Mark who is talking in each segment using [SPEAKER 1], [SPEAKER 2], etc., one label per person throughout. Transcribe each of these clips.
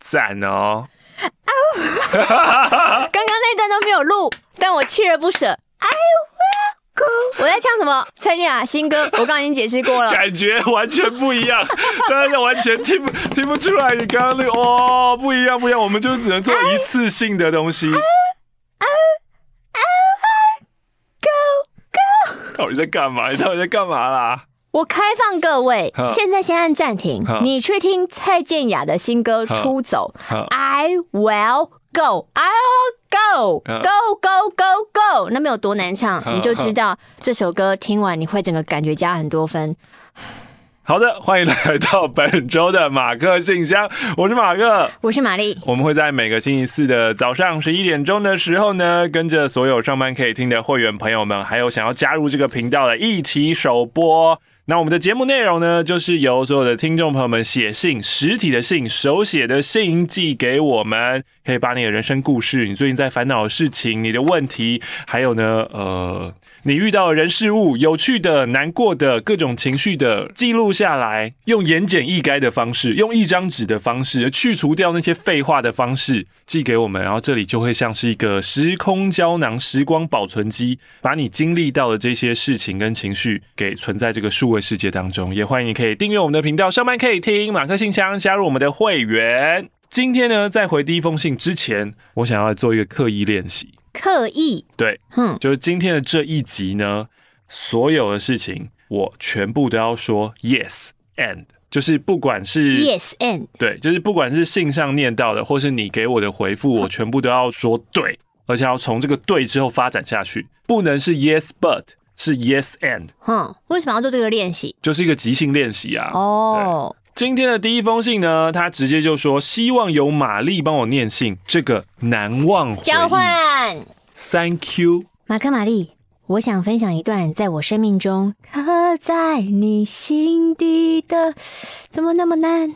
[SPEAKER 1] 赞哦！
[SPEAKER 2] 啊 刚刚那段都没有录，但我锲而不舍。I will go。我在唱什么？蔡健雅新歌，我刚刚已经解释过了。
[SPEAKER 1] 感觉完全不一样，大家完全听不听不出来你刚刚那个哦，不一样不一样，我们就只能做一次性的东西。I, I go go。到底在干嘛？你到底在干嘛啦？
[SPEAKER 2] 我开放各位，现在先按暂停，你去听蔡健雅的新歌《出走》。I will go, I will go, go go go go。那没有多难唱，你就知道这首歌听完你会整个感觉加很多分。
[SPEAKER 1] 好的，欢迎来到本周的马克信箱，我是马克，
[SPEAKER 2] 我是玛丽。
[SPEAKER 1] 我们会在每个星期四的早上十一点钟的时候呢，跟着所有上班可以听的会员朋友们，还有想要加入这个频道的，一起首播。那我们的节目内容呢，就是由所有的听众朋友们写信，实体的信，手写的信寄给我们，可以把你的人生故事、你最近在烦恼的事情、你的问题，还有呢，呃。你遇到人事物，有趣的、难过的、各种情绪的记录下来，用言简意赅的方式，用一张纸的方式，去除掉那些废话的方式寄给我们，然后这里就会像是一个时空胶囊、时光保存机，把你经历到的这些事情跟情绪给存在这个数位世界当中。也欢迎你可以订阅我们的频道，上班可以听马克信箱，加入我们的会员。今天呢，在回第一封信之前，我想要做一个刻意练习。
[SPEAKER 2] 刻意
[SPEAKER 1] 对，嗯，就是今天的这一集呢，所有的事情我全部都要说 yes and，就是不管是
[SPEAKER 2] yes and，
[SPEAKER 1] 对，就是不管是信上念到的，或是你给我的回复，我全部都要说对，而且要从这个对之后发展下去，不能是 yes but，是 yes and。
[SPEAKER 2] 哼，为什么要做这个练习？
[SPEAKER 1] 就是一个即兴练习啊。
[SPEAKER 2] 哦。
[SPEAKER 1] 今天的第一封信呢，他直接就说希望由玛丽帮我念信，这个难忘回忆。
[SPEAKER 2] 交换
[SPEAKER 1] ，Thank you，
[SPEAKER 2] 马克玛丽，我想分享一段在我生命中刻在你心底的，怎么那么难？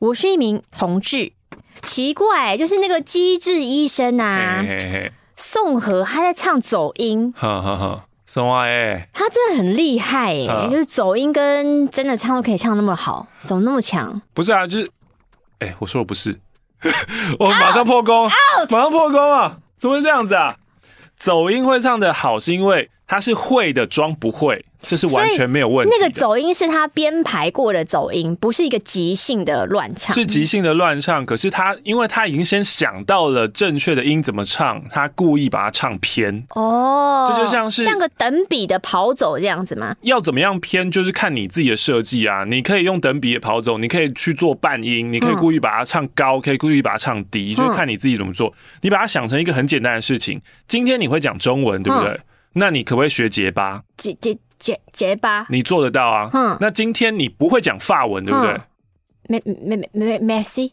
[SPEAKER 2] 我是一名同志，奇怪，就是那个机智医生啊，嘿嘿嘿宋和他在唱走音，
[SPEAKER 1] 哈哈哈。什么哎？
[SPEAKER 2] 他真的很厉害哎、欸，就是走音跟真的唱都可以唱那么好，怎么那么强？
[SPEAKER 1] 不是啊，就是，哎、欸，我说的不是，我 马上破功!马上破功啊！怎么会这样子啊？走音会唱的好，是因为他是会的，装不会。这是完全没有问题。
[SPEAKER 2] 那个走音是他编排过的走音，不是一个即兴的乱唱。
[SPEAKER 1] 是即兴的乱唱，可是他因为他已经先想到了正确的音怎么唱，他故意把它唱偏。
[SPEAKER 2] 哦，
[SPEAKER 1] 这就像是
[SPEAKER 2] 像个等比的跑走这样子吗？
[SPEAKER 1] 要怎么样偏，就是看你自己的设计啊。你可以用等比的跑走，你可以去做半音，你可以故意把它唱高，可以故意把它唱低，就是看你自己怎么做。你把它想成一个很简单的事情。今天你会讲中文，对不对？那你可不可以学结巴？
[SPEAKER 2] 结结。结结巴，
[SPEAKER 1] 你做得到啊？嗯，那今天你不会讲法文，对不对？
[SPEAKER 2] 没没没没没事，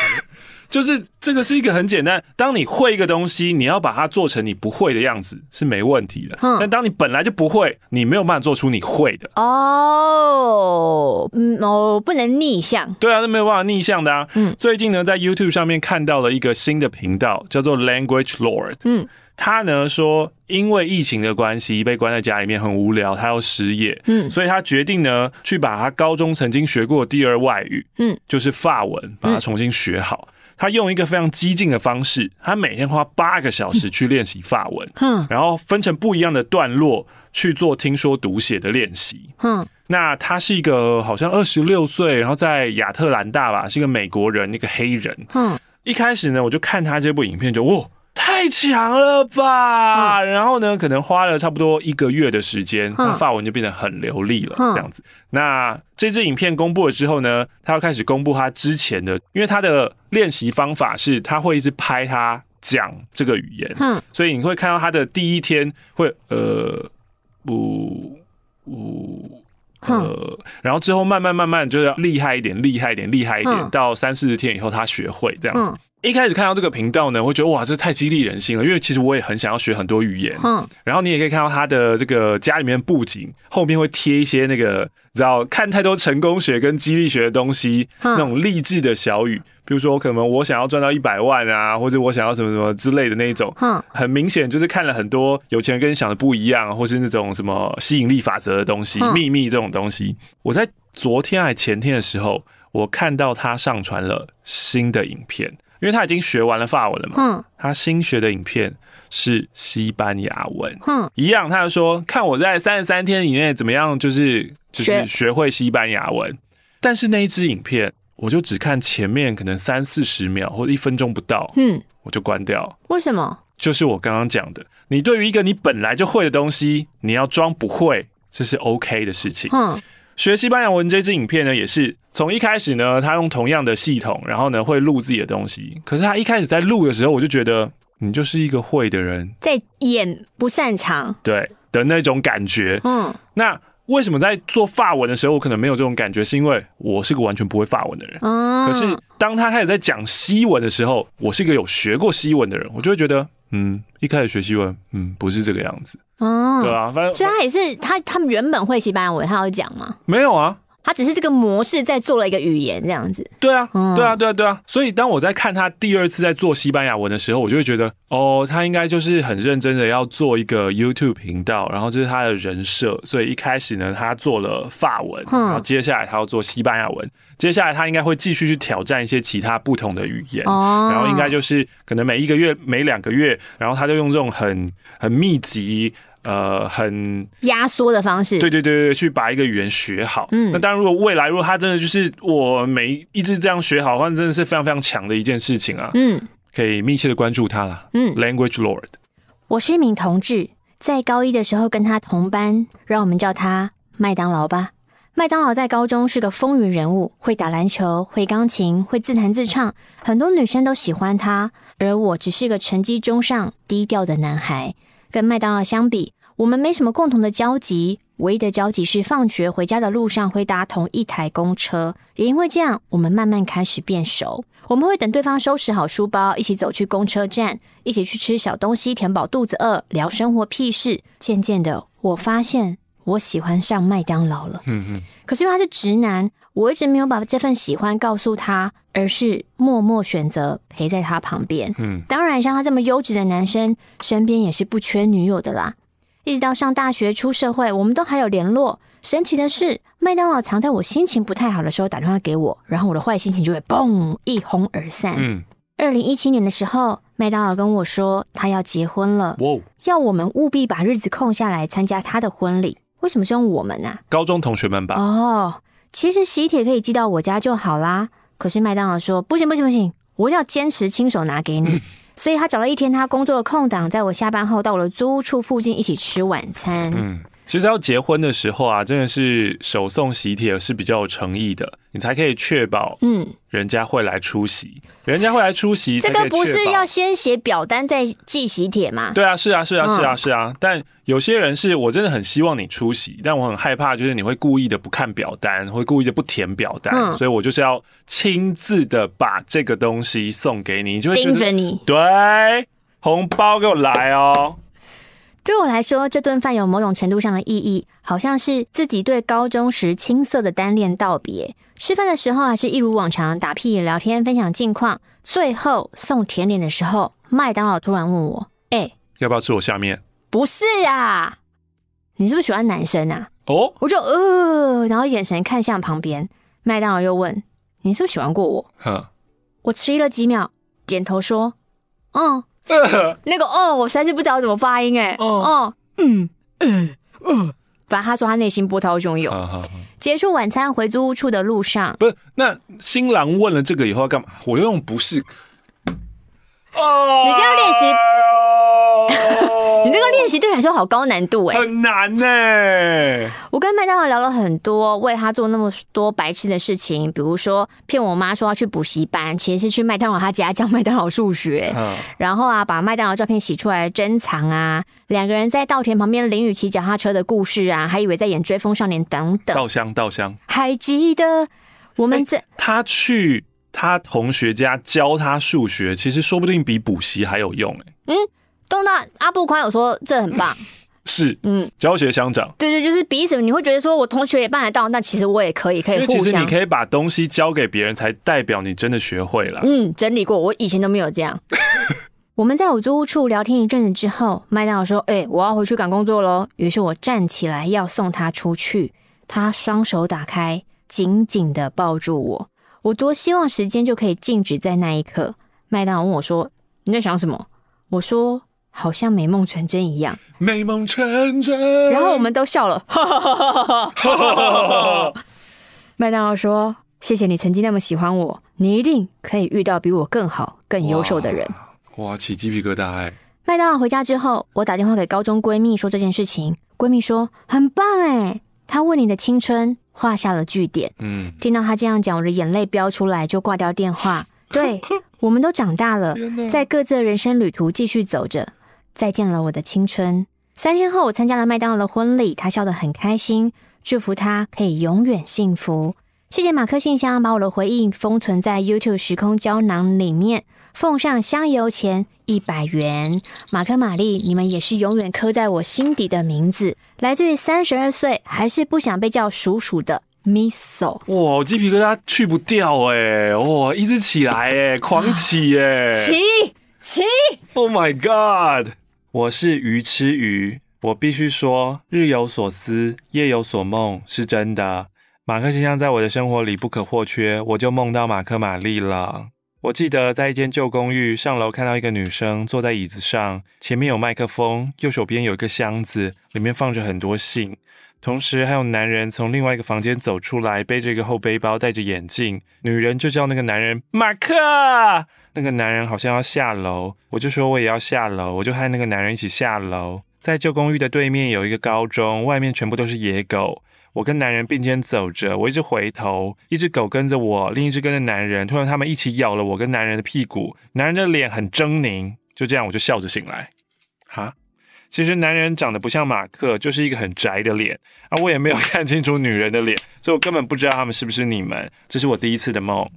[SPEAKER 1] 就是这个是一个很简单。当你会一个东西，你要把它做成你不会的样子是没问题的。嗯，但当你本来就不会，你没有办法做出你会的。
[SPEAKER 2] 哦，嗯，哦，不能逆向。
[SPEAKER 1] 对啊，是没有办法逆向的啊。嗯，最近呢，在 YouTube 上面看到了一个新的频道，叫做 Language Lord。嗯。他呢说，因为疫情的关系，被关在家里面很无聊，他要失业，嗯，所以他决定呢，去把他高中曾经学过的第二外语，嗯，就是法文，把它重新学好。他用一个非常激进的方式，他每天花八个小时去练习法文，嗯，然后分成不一样的段落去做听说读写的练习，嗯，那他是一个好像二十六岁，然后在亚特兰大吧，是一个美国人，一个黑人，嗯，一开始呢，我就看他这部影片就，就哇。太强了吧！然后呢，可能花了差不多一个月的时间，那发文就变得很流利了。这样子，那这支影片公布了之后呢，他要开始公布他之前的，因为他的练习方法是他会一直拍他讲这个语言，所以你会看到他的第一天会呃不不呃，然后之后慢慢慢慢就要厉害一点，厉害一点，厉害一点，到三四十天以后他学会这样子。一开始看到这个频道呢，会觉得哇，这太激励人心了。因为其实我也很想要学很多语言。嗯，然后你也可以看到他的这个家里面布景后面会贴一些那个，知道看太多成功学跟激励学的东西，那种励志的小语，比如说可能我想要赚到一百万啊，或者我想要什么什么之类的那种。嗯，很明显就是看了很多有钱人跟你想的不一样，或是那种什么吸引力法则的东西、秘密这种东西。我在昨天还前天的时候，我看到他上传了新的影片，因为他已经学完了法文了嘛。嗯，他新学的影片是西班牙文。嗯，一样，他就说看我在三十三天以内怎么样，就是就是学会西班牙文。但是那一支影片，我就只看前面可能三四十秒或者一分钟不到，嗯，我就关掉。
[SPEAKER 2] 为什么？
[SPEAKER 1] 就是我刚刚讲的，你对于一个你本来就会的东西，你要装不会，这是 OK 的事情。嗯。学西班牙文这支影片呢，也是从一开始呢，他用同样的系统，然后呢会录自己的东西。可是他一开始在录的时候，我就觉得你就是一个会的人，
[SPEAKER 2] 在演不擅长，
[SPEAKER 1] 对的那种感觉。嗯，那为什么在做法文的时候，我可能没有这种感觉？是因为我是个完全不会法文的人。嗯，可是当他开始在讲西文的时候，我是一个有学过西文的人，我就会觉得，嗯，一开始学西文，嗯，不是这个样子。哦，对啊，反正
[SPEAKER 2] 所以他也是他他们原本会西班牙文，他有讲吗？
[SPEAKER 1] 没有啊，
[SPEAKER 2] 他只是这个模式在做了一个语言这样子。
[SPEAKER 1] 对啊，对啊，对啊，对啊。所以当我在看他第二次在做西班牙文的时候，我就会觉得，哦，他应该就是很认真的要做一个 YouTube 频道，然后这是他的人设。所以一开始呢，他做了法文，然后接下来他要做西班牙文，接下来他应该会继续去挑战一些其他不同的语言，然后应该就是可能每一个月、每两个月，然后他就用这种很很密集。呃，很
[SPEAKER 2] 压缩的方式，
[SPEAKER 1] 对对对对，去把一个语言学好。嗯，那当然，如果未来如果他真的就是我每一直这样学好的话，真的是非常非常强的一件事情啊。嗯，可以密切的关注他了。嗯，Language Lord，
[SPEAKER 2] 我是一名同志，在高一的时候跟他同班，让我们叫他麦当劳吧。麦当劳在高中是个风云人物，会打篮球，会钢琴，会自弹自唱，很多女生都喜欢他，而我只是个成绩中上、低调的男孩。跟麦当劳相比，我们没什么共同的交集，唯一的交集是放学回家的路上会搭同一台公车。也因为这样，我们慢慢开始变熟。我们会等对方收拾好书包，一起走去公车站，一起去吃小东西，填饱肚子饿，聊生活屁事。渐渐的，我发现我喜欢上麦当劳了。嗯嗯。可是因为他是直男，我一直没有把这份喜欢告诉他，而是默默选择陪在他旁边。嗯。当然，像他这么优质的男生，身边也是不缺女友的啦。一直到上大学出社会，我们都还有联络。神奇的是，麦当劳常在我心情不太好的时候打电话给我，然后我的坏心情就会嘣一哄而散。嗯，二零一七年的时候，麦当劳跟我说他要结婚了，要我们务必把日子空下来参加他的婚礼。为什么是用我们呢、啊？
[SPEAKER 1] 高中同学们吧。
[SPEAKER 2] 哦，其实喜帖可以寄到我家就好啦。可是麦当劳说不行不行不行，我一定要坚持亲手拿给你。所以他找了一天他工作的空档，在我下班后到我的租屋处附近一起吃晚餐。嗯，
[SPEAKER 1] 其实要结婚的时候啊，真的是手送喜帖是比较有诚意的，你才可以确保嗯。人家会来出席，人家会来出席。
[SPEAKER 2] 这个不是要先写表单再寄喜帖吗？
[SPEAKER 1] 对啊，是啊，是啊，是啊，是啊。但有些人是我真的很希望你出席，但我很害怕，就是你会故意的不看表单，会故意的不填表单，嗯、所以我就是要亲自的把这个东西送给你，你就会
[SPEAKER 2] 盯着你。
[SPEAKER 1] 对，红包给我来哦。
[SPEAKER 2] 对我来说，这顿饭有某种程度上的意义，好像是自己对高中时青涩的单恋道别。吃饭的时候还是一如往常打屁聊天，分享近况。最后送甜点的时候，麦当劳突然问我：“哎、欸，
[SPEAKER 1] 要不要吃我下面？”
[SPEAKER 2] 不是啊，你是不是喜欢男生啊？哦，我就呃，然后眼神看向旁边。麦当劳又问：“你是不是喜欢过我？”呵我迟疑了几秒，点头说：“嗯。”呃，那个哦，我实在是不知道怎么发音哎。哦，嗯嗯嗯，反正他说他内心波涛汹涌。好好好。结束晚餐回租屋处的路上，
[SPEAKER 1] 不是，那新郎问了这个以后要干嘛？我用不是。哦，
[SPEAKER 2] 你就要练习。你这个练习对你来说好高难度哎，
[SPEAKER 1] 很难呢。
[SPEAKER 2] 我跟麦当劳聊了很多，为他做那么多白痴的事情，比如说骗我妈说要去补习班，其实是去麦当劳他家教麦当劳数学。嗯，然后啊，把麦当劳照片洗出来珍藏啊，两个人在稻田旁边淋雨骑脚踏车的故事啊，还以为在演追风少年等等。
[SPEAKER 1] 稻香稻香，
[SPEAKER 2] 还记得我们在、
[SPEAKER 1] 欸、他去。他同学家教他数学，其实说不定比补习还有用哎。
[SPEAKER 2] 嗯，东大阿布宽有说这很棒，
[SPEAKER 1] 是嗯，教学相长。
[SPEAKER 2] 对对，就是彼此，你会觉得说我同学也办得到，那其实我也可以，可以
[SPEAKER 1] 其实你可以把东西交给别人，才代表你真的学会了。
[SPEAKER 2] 嗯，整理过，我以前都没有这样。我们在我租屋处聊天一阵子之后，麦当劳说：“哎、欸，我要回去赶工作喽。”于是我站起来要送他出去，他双手打开，紧紧的抱住我。我多希望时间就可以静止在那一刻。麦当劳问我说：“你在想什么？”我说：“好像美梦成真一样。”
[SPEAKER 1] 美梦成真。
[SPEAKER 2] 然后我们都笑了。麦当劳说：“谢谢你曾经那么喜欢我，你一定可以遇到比我更好、更优秀的人。”
[SPEAKER 1] 哇，起鸡皮疙瘩哎！
[SPEAKER 2] 麦当劳回家之后，我打电话给高中闺蜜说这件事情。闺蜜说很棒哎，她为你的青春画下了句点。嗯，听到她这样讲，我的眼泪飙出来，就挂掉电话。对，我们都长大了，在各自的人生旅途继续走着。再见了，我的青春。三天后，我参加了麦当劳的婚礼，他笑得很开心，祝福他可以永远幸福。谢谢马克信箱把我的回忆封存在 YouTube 时空胶囊里面，奉上香油钱一百元。马克玛丽，你们也是永远刻在我心底的名字。来自于三十二岁还是不想被叫叔叔的 Miso。
[SPEAKER 1] 哇，鸡皮疙瘩去不掉哎！哇，一直起来哎，狂起 哎！
[SPEAKER 2] 起起
[SPEAKER 1] ！Oh my God！我是鱼吃鱼，我必须说，日有所思，夜有所梦，是真的。马克形象在我的生活里不可或缺，我就梦到马克玛丽了。我记得在一间旧公寓上楼，看到一个女生坐在椅子上，前面有麦克风，右手边有一个箱子，里面放着很多信。同时还有男人从另外一个房间走出来，背着一个后背包，戴着眼镜。女人就叫那个男人马克，那个男人好像要下楼，我就说我也要下楼，我就和那个男人一起下楼。在旧公寓的对面有一个高中，外面全部都是野狗。我跟男人并肩走着，我一直回头，一只狗跟着我，另一只跟着男人。突然，他们一起咬了我跟男人的屁股，男人的脸很狰狞。就这样，我就笑着醒来。哈，其实男人长得不像马克，就是一个很宅的脸啊。我也没有看清楚女人的脸，所以我根本不知道他们是不是你们。这是我第一次的梦。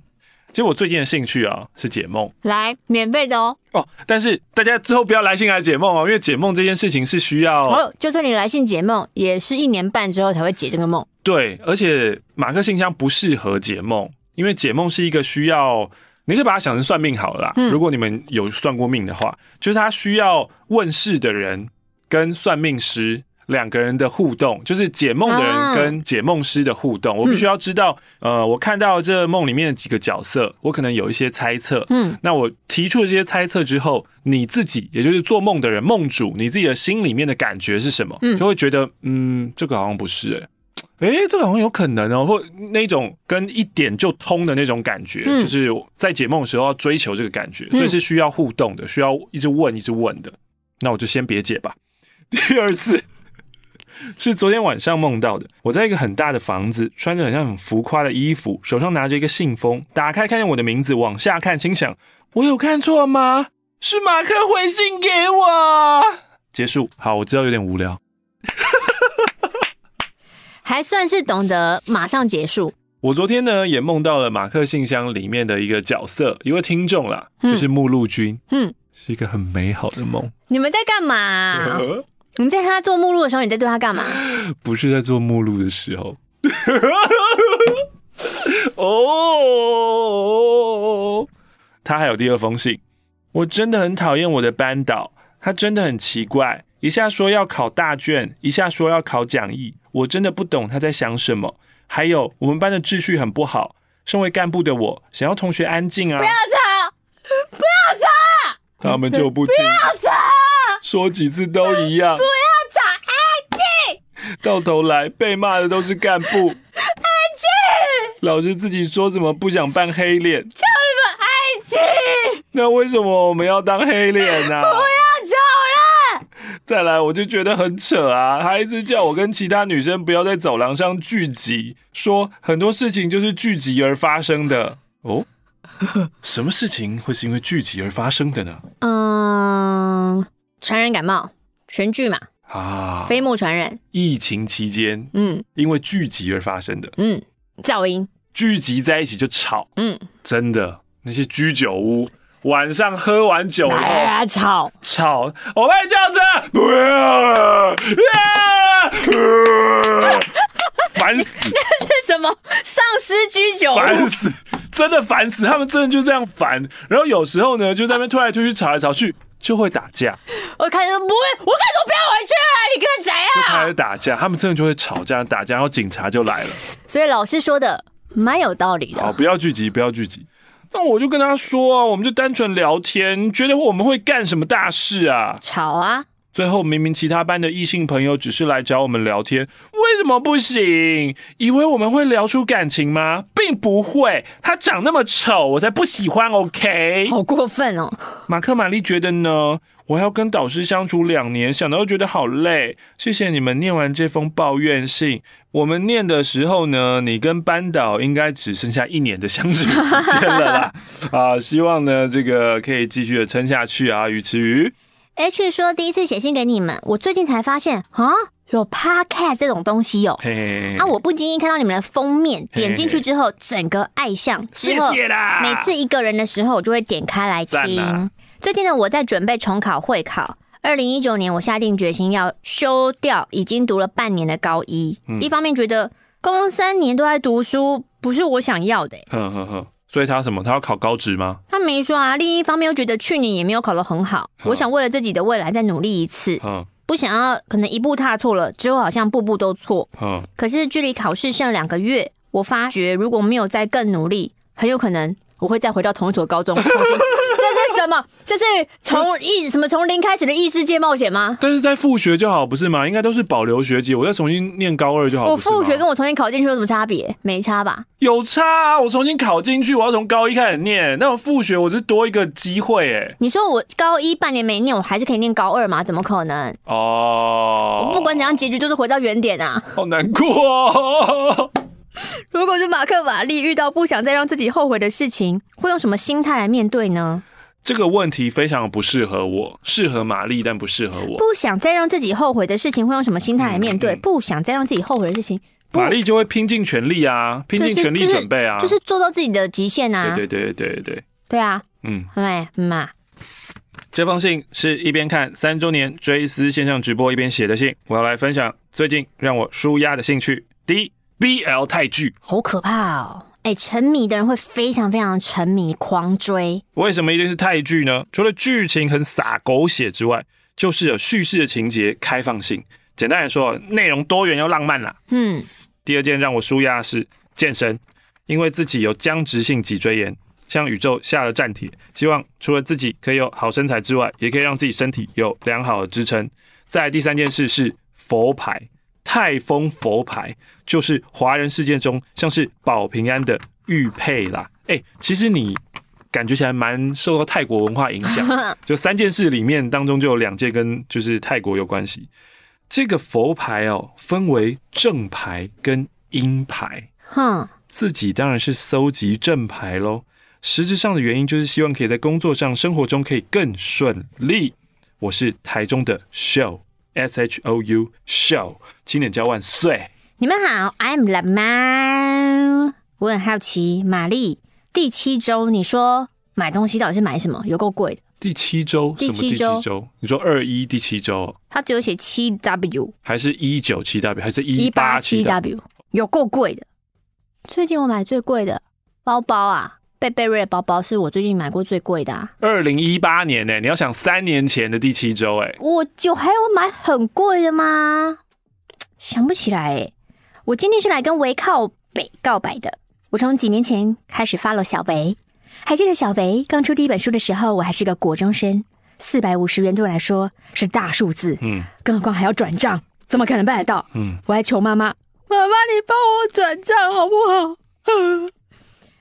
[SPEAKER 1] 其实我最近的兴趣啊是解梦，
[SPEAKER 2] 来免费的哦
[SPEAKER 1] 哦。但是大家之后不要来信来解梦哦，因为解梦这件事情是需要
[SPEAKER 2] 哦。就算你来信解梦，也是一年半之后才会解这个梦。
[SPEAKER 1] 对，而且马克信箱不适合解梦，因为解梦是一个需要，你可以把它想成算命好了啦。嗯，如果你们有算过命的话，就是他需要问事的人跟算命师。两个人的互动，就是解梦的人跟解梦师的互动。啊、我必须要知道，嗯、呃，我看到这梦里面的几个角色，我可能有一些猜测。嗯，那我提出了这些猜测之后，你自己，也就是做梦的人，梦主，你自己的心里面的感觉是什么？嗯，就会觉得，嗯，这个好像不是、欸，哎，哎，这个好像有可能哦，或那种跟一点就通的那种感觉，嗯、就是在解梦的时候要追求这个感觉，所以是需要互动的，需要一直问，一直问的。那我就先别解吧。第二次。是昨天晚上梦到的。我在一个很大的房子，穿着很像很浮夸的衣服，手上拿着一个信封，打开看见我的名字，往下看，心想：我有看错吗？是马克回信给我。结束。好，我知道有点无聊，
[SPEAKER 2] 还算是懂得马上结束。
[SPEAKER 1] 我昨天呢也梦到了马克信箱里面的一个角色，一位听众啦，就是目录君。嗯，是一个很美好的梦。
[SPEAKER 2] 你们在干嘛？你在他做目录的时候，你在对他干嘛？
[SPEAKER 1] 不是在做目录的时候。哦，他还有第二封信。我真的很讨厌我的班导，他真的很奇怪，一下说要考大卷，一下说要考讲义，我真的不懂他在想什么。还有我们班的秩序很不好，身为干部的我想要同学安静啊！
[SPEAKER 2] 不要吵，不要吵，
[SPEAKER 1] 他们就不听。
[SPEAKER 2] 不要吵。
[SPEAKER 1] 说几次都一样，
[SPEAKER 2] 不要吵，安静。
[SPEAKER 1] 到头来被骂的都是干部，安
[SPEAKER 2] 静。
[SPEAKER 1] 老师自己说怎么不想扮黑脸，
[SPEAKER 2] 叫你们安静。
[SPEAKER 1] 那为什么我们要当黑脸呢、啊？
[SPEAKER 2] 不要吵了。
[SPEAKER 1] 再来，我就觉得很扯啊，他一直叫我跟其他女生不要在走廊上聚集，说很多事情就是聚集而发生的。哦，什么事情会是因为聚集而发生的呢？
[SPEAKER 2] 嗯。传染感冒，全聚嘛
[SPEAKER 1] 啊，
[SPEAKER 2] 飞沫传染。
[SPEAKER 1] 疫情期间，嗯，因为聚集而发生的，
[SPEAKER 2] 嗯，噪音，
[SPEAKER 1] 聚集在一起就吵。嗯，真的，那些居酒屋晚上喝完酒以后
[SPEAKER 2] 吵
[SPEAKER 1] 吵，我被叫着不要，烦死！
[SPEAKER 2] 那是什么丧尸居酒屋？
[SPEAKER 1] 烦死！真的烦死！他们真的就这样烦。然后有时候呢，就在那边推来推去，吵来吵去。就会打架。
[SPEAKER 2] 我开始不会，我开始说不要回去了，你跟谁啊？
[SPEAKER 1] 就开始打架，他们真的就会吵架打架，然后警察就来了。
[SPEAKER 2] 所以老师说的蛮有道理的。
[SPEAKER 1] 好，不要聚集，不要聚集。那我就跟他说啊，我们就单纯聊天，觉得我们会干什么大事啊？
[SPEAKER 2] 吵啊！
[SPEAKER 1] 最后明明其他班的异性朋友只是来找我们聊天，为什么不行？以为我们会聊出感情吗？并不会。他长那么丑，我才不喜欢。OK，
[SPEAKER 2] 好过分哦。
[SPEAKER 1] 马克玛丽觉得呢？我要跟导师相处两年，想到又觉得好累。谢谢你们念完这封抱怨信。我们念的时候呢，你跟班导应该只剩下一年的相处时间了啦。啊，希望呢这个可以继续的撑下去啊，鱼池鱼。
[SPEAKER 2] H 说第一次写信给你们，我最近才发现啊，有 Podcast 这种东西哦。啊，我不经意看到你们的封面，点进去之后，整个爱上。之后每次一个人的时候，我就会点开来听。最近呢，我在准备重考会考。二零一九年，我下定决心要修掉已经读了半年的高一。嗯、一方面觉得高中三年都在读书，不是我想要的。
[SPEAKER 1] 所以他什么？他要考高职吗？
[SPEAKER 2] 他没说啊。另一方面又觉得去年也没有考得很好，我想为了自己的未来再努力一次，嗯不想要可能一步踏错了之后好像步步都错。嗯可是距离考试剩两个月，我发觉如果没有再更努力，很有可能我会再回到同一所高中重新。什么？这是从异什么从零开始的异世界冒险吗？
[SPEAKER 1] 但是在复学就好，不是吗？应该都是保留学籍，我再重新念高二就好。
[SPEAKER 2] 我复学跟我重新考进去有什么差别？没差吧？
[SPEAKER 1] 有差啊！我重新考进去，我要从高一开始念。那我复学，我是多一个机会哎。
[SPEAKER 2] 你说我高一半年没念，我还是可以念高二吗？怎么可能？哦，我不管怎样，结局就是回到原点啊！
[SPEAKER 1] 好难过哦。
[SPEAKER 2] 如果是马克瓦利遇到不想再让自己后悔的事情，会用什么心态来面对呢？
[SPEAKER 1] 这个问题非常不适合我，适合玛丽，但不适合我。
[SPEAKER 2] 不想再让自己后悔的事情，会用什么心态来面对？嗯嗯、不想再让自己后悔的事情，
[SPEAKER 1] 玛丽就会拼尽全力啊，拼尽全力准备啊，
[SPEAKER 2] 就是、就是、做到自己的极限啊。
[SPEAKER 1] 对对对对对对，
[SPEAKER 2] 对啊，嗯，对，嗯嘛。
[SPEAKER 1] 这封信是一边看三周年追思线上直播一边写的信，我要来分享最近让我舒压的兴趣。第一，BL 泰剧，
[SPEAKER 2] 好可怕哦。哎，沉迷的人会非常非常沉迷，狂追。
[SPEAKER 1] 为什么一定是泰剧呢？除了剧情很洒狗血之外，就是有叙事的情节开放性。简单来说，内容多元又浪漫啦。嗯。第二件让我舒压是健身，因为自己有僵直性脊椎炎，向宇宙下了战帖，希望除了自己可以有好身材之外，也可以让自己身体有良好的支撑。再来第三件事是佛牌。泰丰佛牌就是华人世界中像是保平安的玉佩啦。哎、欸，其实你感觉起来蛮受到泰国文化影响。就三件事里面当中就有两件跟就是泰国有关系。这个佛牌哦，分为正牌跟阴牌。哼，自己当然是搜集正牌喽。实质上的原因就是希望可以在工作上、生活中可以更顺利。我是台中的 Show。S H O U Show，青年交万岁！
[SPEAKER 2] 你们好，I'm the man。我很好奇，玛丽，第七周你说买东西到底是买什么？有够贵的。
[SPEAKER 1] 第七周？第七周？你说二一第七周？
[SPEAKER 2] 他只有写七 W，
[SPEAKER 1] 还是一九七 W，还是一八七 W？
[SPEAKER 2] 有够贵的。最近我买最贵的包包啊！贝贝瑞的包包是我最近买过最贵的啊！
[SPEAKER 1] 二零一八年呢、欸？你要想三年前的第七周哎、欸，
[SPEAKER 2] 我就还有买很贵的吗？想不起来哎、欸。我今天是来跟维靠北告白的。我从几年前开始 follow 小维，还记得小维刚出第一本书的时候，我还是个国中生，四百五十元对我来说是大数字，嗯，更何况还要转账，怎么可能办得到？嗯，我还求妈妈，妈妈你帮我转账好不好？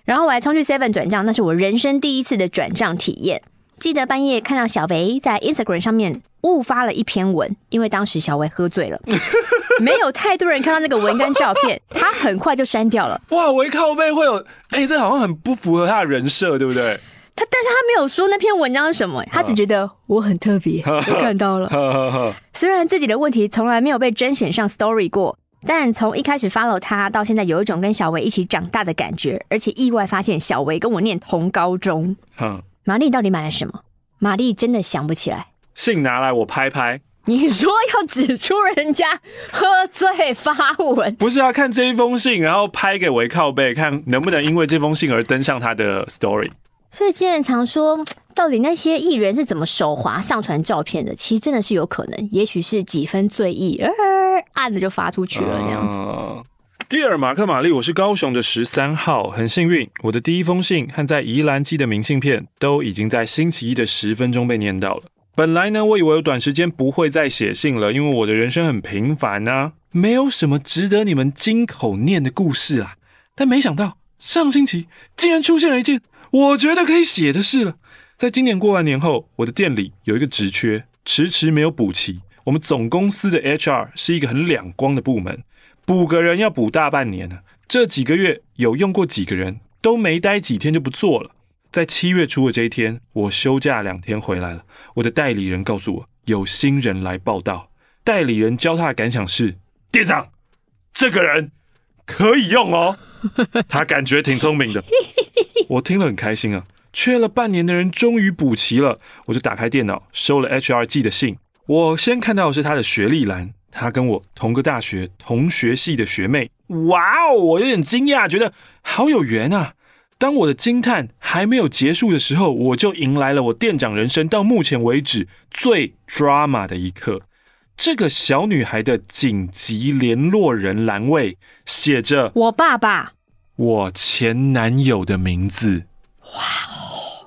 [SPEAKER 2] 嗯。然后我还冲去 Seven 转账，那是我人生第一次的转账体验。记得半夜看到小维在 Instagram 上面误发了一篇文，因为当时小维喝醉了，没有太多人看到那个文跟照片，他很快就删掉了。
[SPEAKER 1] 哇，维靠背会有，哎，这好像很不符合他的人设，对不对？
[SPEAKER 2] 他，但是他没有说那篇文章是什么，他只觉得我很特别，我看到了。虽然自己的问题从来没有被甄选上 Story 过。但从一开始 follow 他到现在，有一种跟小维一起长大的感觉，而且意外发现小维跟我念同高中。
[SPEAKER 1] 哼，
[SPEAKER 2] 玛丽到底买了什么？玛丽真的想不起来。
[SPEAKER 1] 信拿来我拍拍。
[SPEAKER 2] 你说要指出人家喝醉发文？
[SPEAKER 1] 不是啊，看这一封信，然后拍给维靠背，看能不能因为这封信而登上他的 story。
[SPEAKER 2] 所以，经人常说，到底那些艺人是怎么手滑上传照片的？其实真的是有可能，也许是几分醉意，呃，按着就发出去了这样子。Uh,
[SPEAKER 1] Dear 马克玛丽，我是高雄的十三号，很幸运，我的第一封信和在宜兰寄的明信片都已经在星期一的十分钟被念到了。本来呢，我以为有短时间不会再写信了，因为我的人生很平凡啊，没有什么值得你们金口念的故事啊。但没想到上星期竟然出现了一件。我觉得可以写的事了。在今年过完年后，我的店里有一个职缺，迟迟没有补齐。我们总公司的 HR 是一个很两光的部门，补个人要补大半年呢。这几个月有用过几个人，都没待几天就不做了。在七月初的这一天，我休假两天回来了。我的代理人告诉我，有新人来报道。代理人教他的感想是：店长，这个人可以用哦。他感觉挺聪明的。我听了很开心啊，缺了半年的人终于补齐了，我就打开电脑收了 HR 寄的信。我先看到的是他的学历栏，他跟我同个大学同学系的学妹。哇哦，我有点惊讶，觉得好有缘啊。当我的惊叹还没有结束的时候，我就迎来了我店长人生到目前为止最 drama 的一刻。这个小女孩的紧急联络人栏位写着：“
[SPEAKER 2] 我爸爸。”
[SPEAKER 1] 我前男友的名字，
[SPEAKER 2] 哇哦！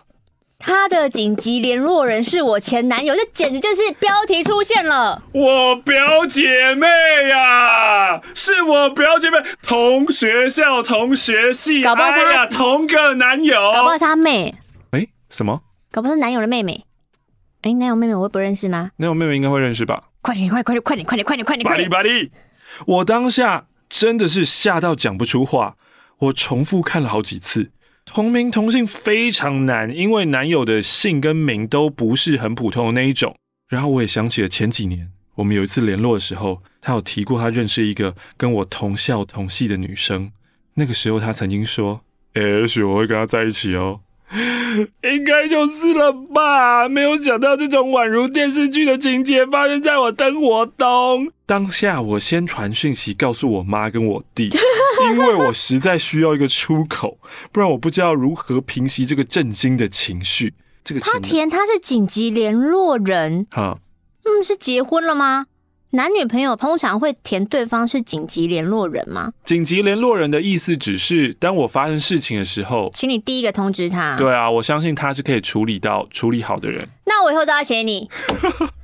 [SPEAKER 2] 他的紧急联络人是我前男友，这简直就是标题出现了。
[SPEAKER 1] 我表姐妹呀、啊，是我表姐妹，同学校、同学系，
[SPEAKER 2] 搞不好是他、
[SPEAKER 1] 哎、同个男友，
[SPEAKER 2] 搞不好是他妹。
[SPEAKER 1] 哎，什么？
[SPEAKER 2] 搞不好是男友的妹妹。哎，男友妹妹我会不认识吗？
[SPEAKER 1] 男友妹妹应该会认识吧？
[SPEAKER 2] 快点，快点，快点，快点，快点，快点，快点！
[SPEAKER 1] 巴黎，巴黎！我当下真的是吓到讲不出话。我重复看了好几次，同名同姓非常难，因为男友的姓跟名都不是很普通的那一种。然后我也想起了前几年我们有一次联络的时候，他有提过他认识一个跟我同校同系的女生。那个时候他曾经说：“也许我会跟他在一起哦。”应该就是了吧？没有想到这种宛如电视剧的情节发生在我灯火东。当下我先传讯息告诉我妈跟我弟，因为我实在需要一个出口，不然我不知道如何平息这个震惊的情绪。这个
[SPEAKER 2] 他填他是紧急联络人，
[SPEAKER 1] 哈，
[SPEAKER 2] 嗯，是结婚了吗？男女朋友通常会填对方是紧急联络人吗？
[SPEAKER 1] 紧急联络人的意思只是当我发生事情的时候，
[SPEAKER 2] 请你第一个通知他。
[SPEAKER 1] 对啊，我相信他是可以处理到处理好的人。
[SPEAKER 2] 那我以后都要写你。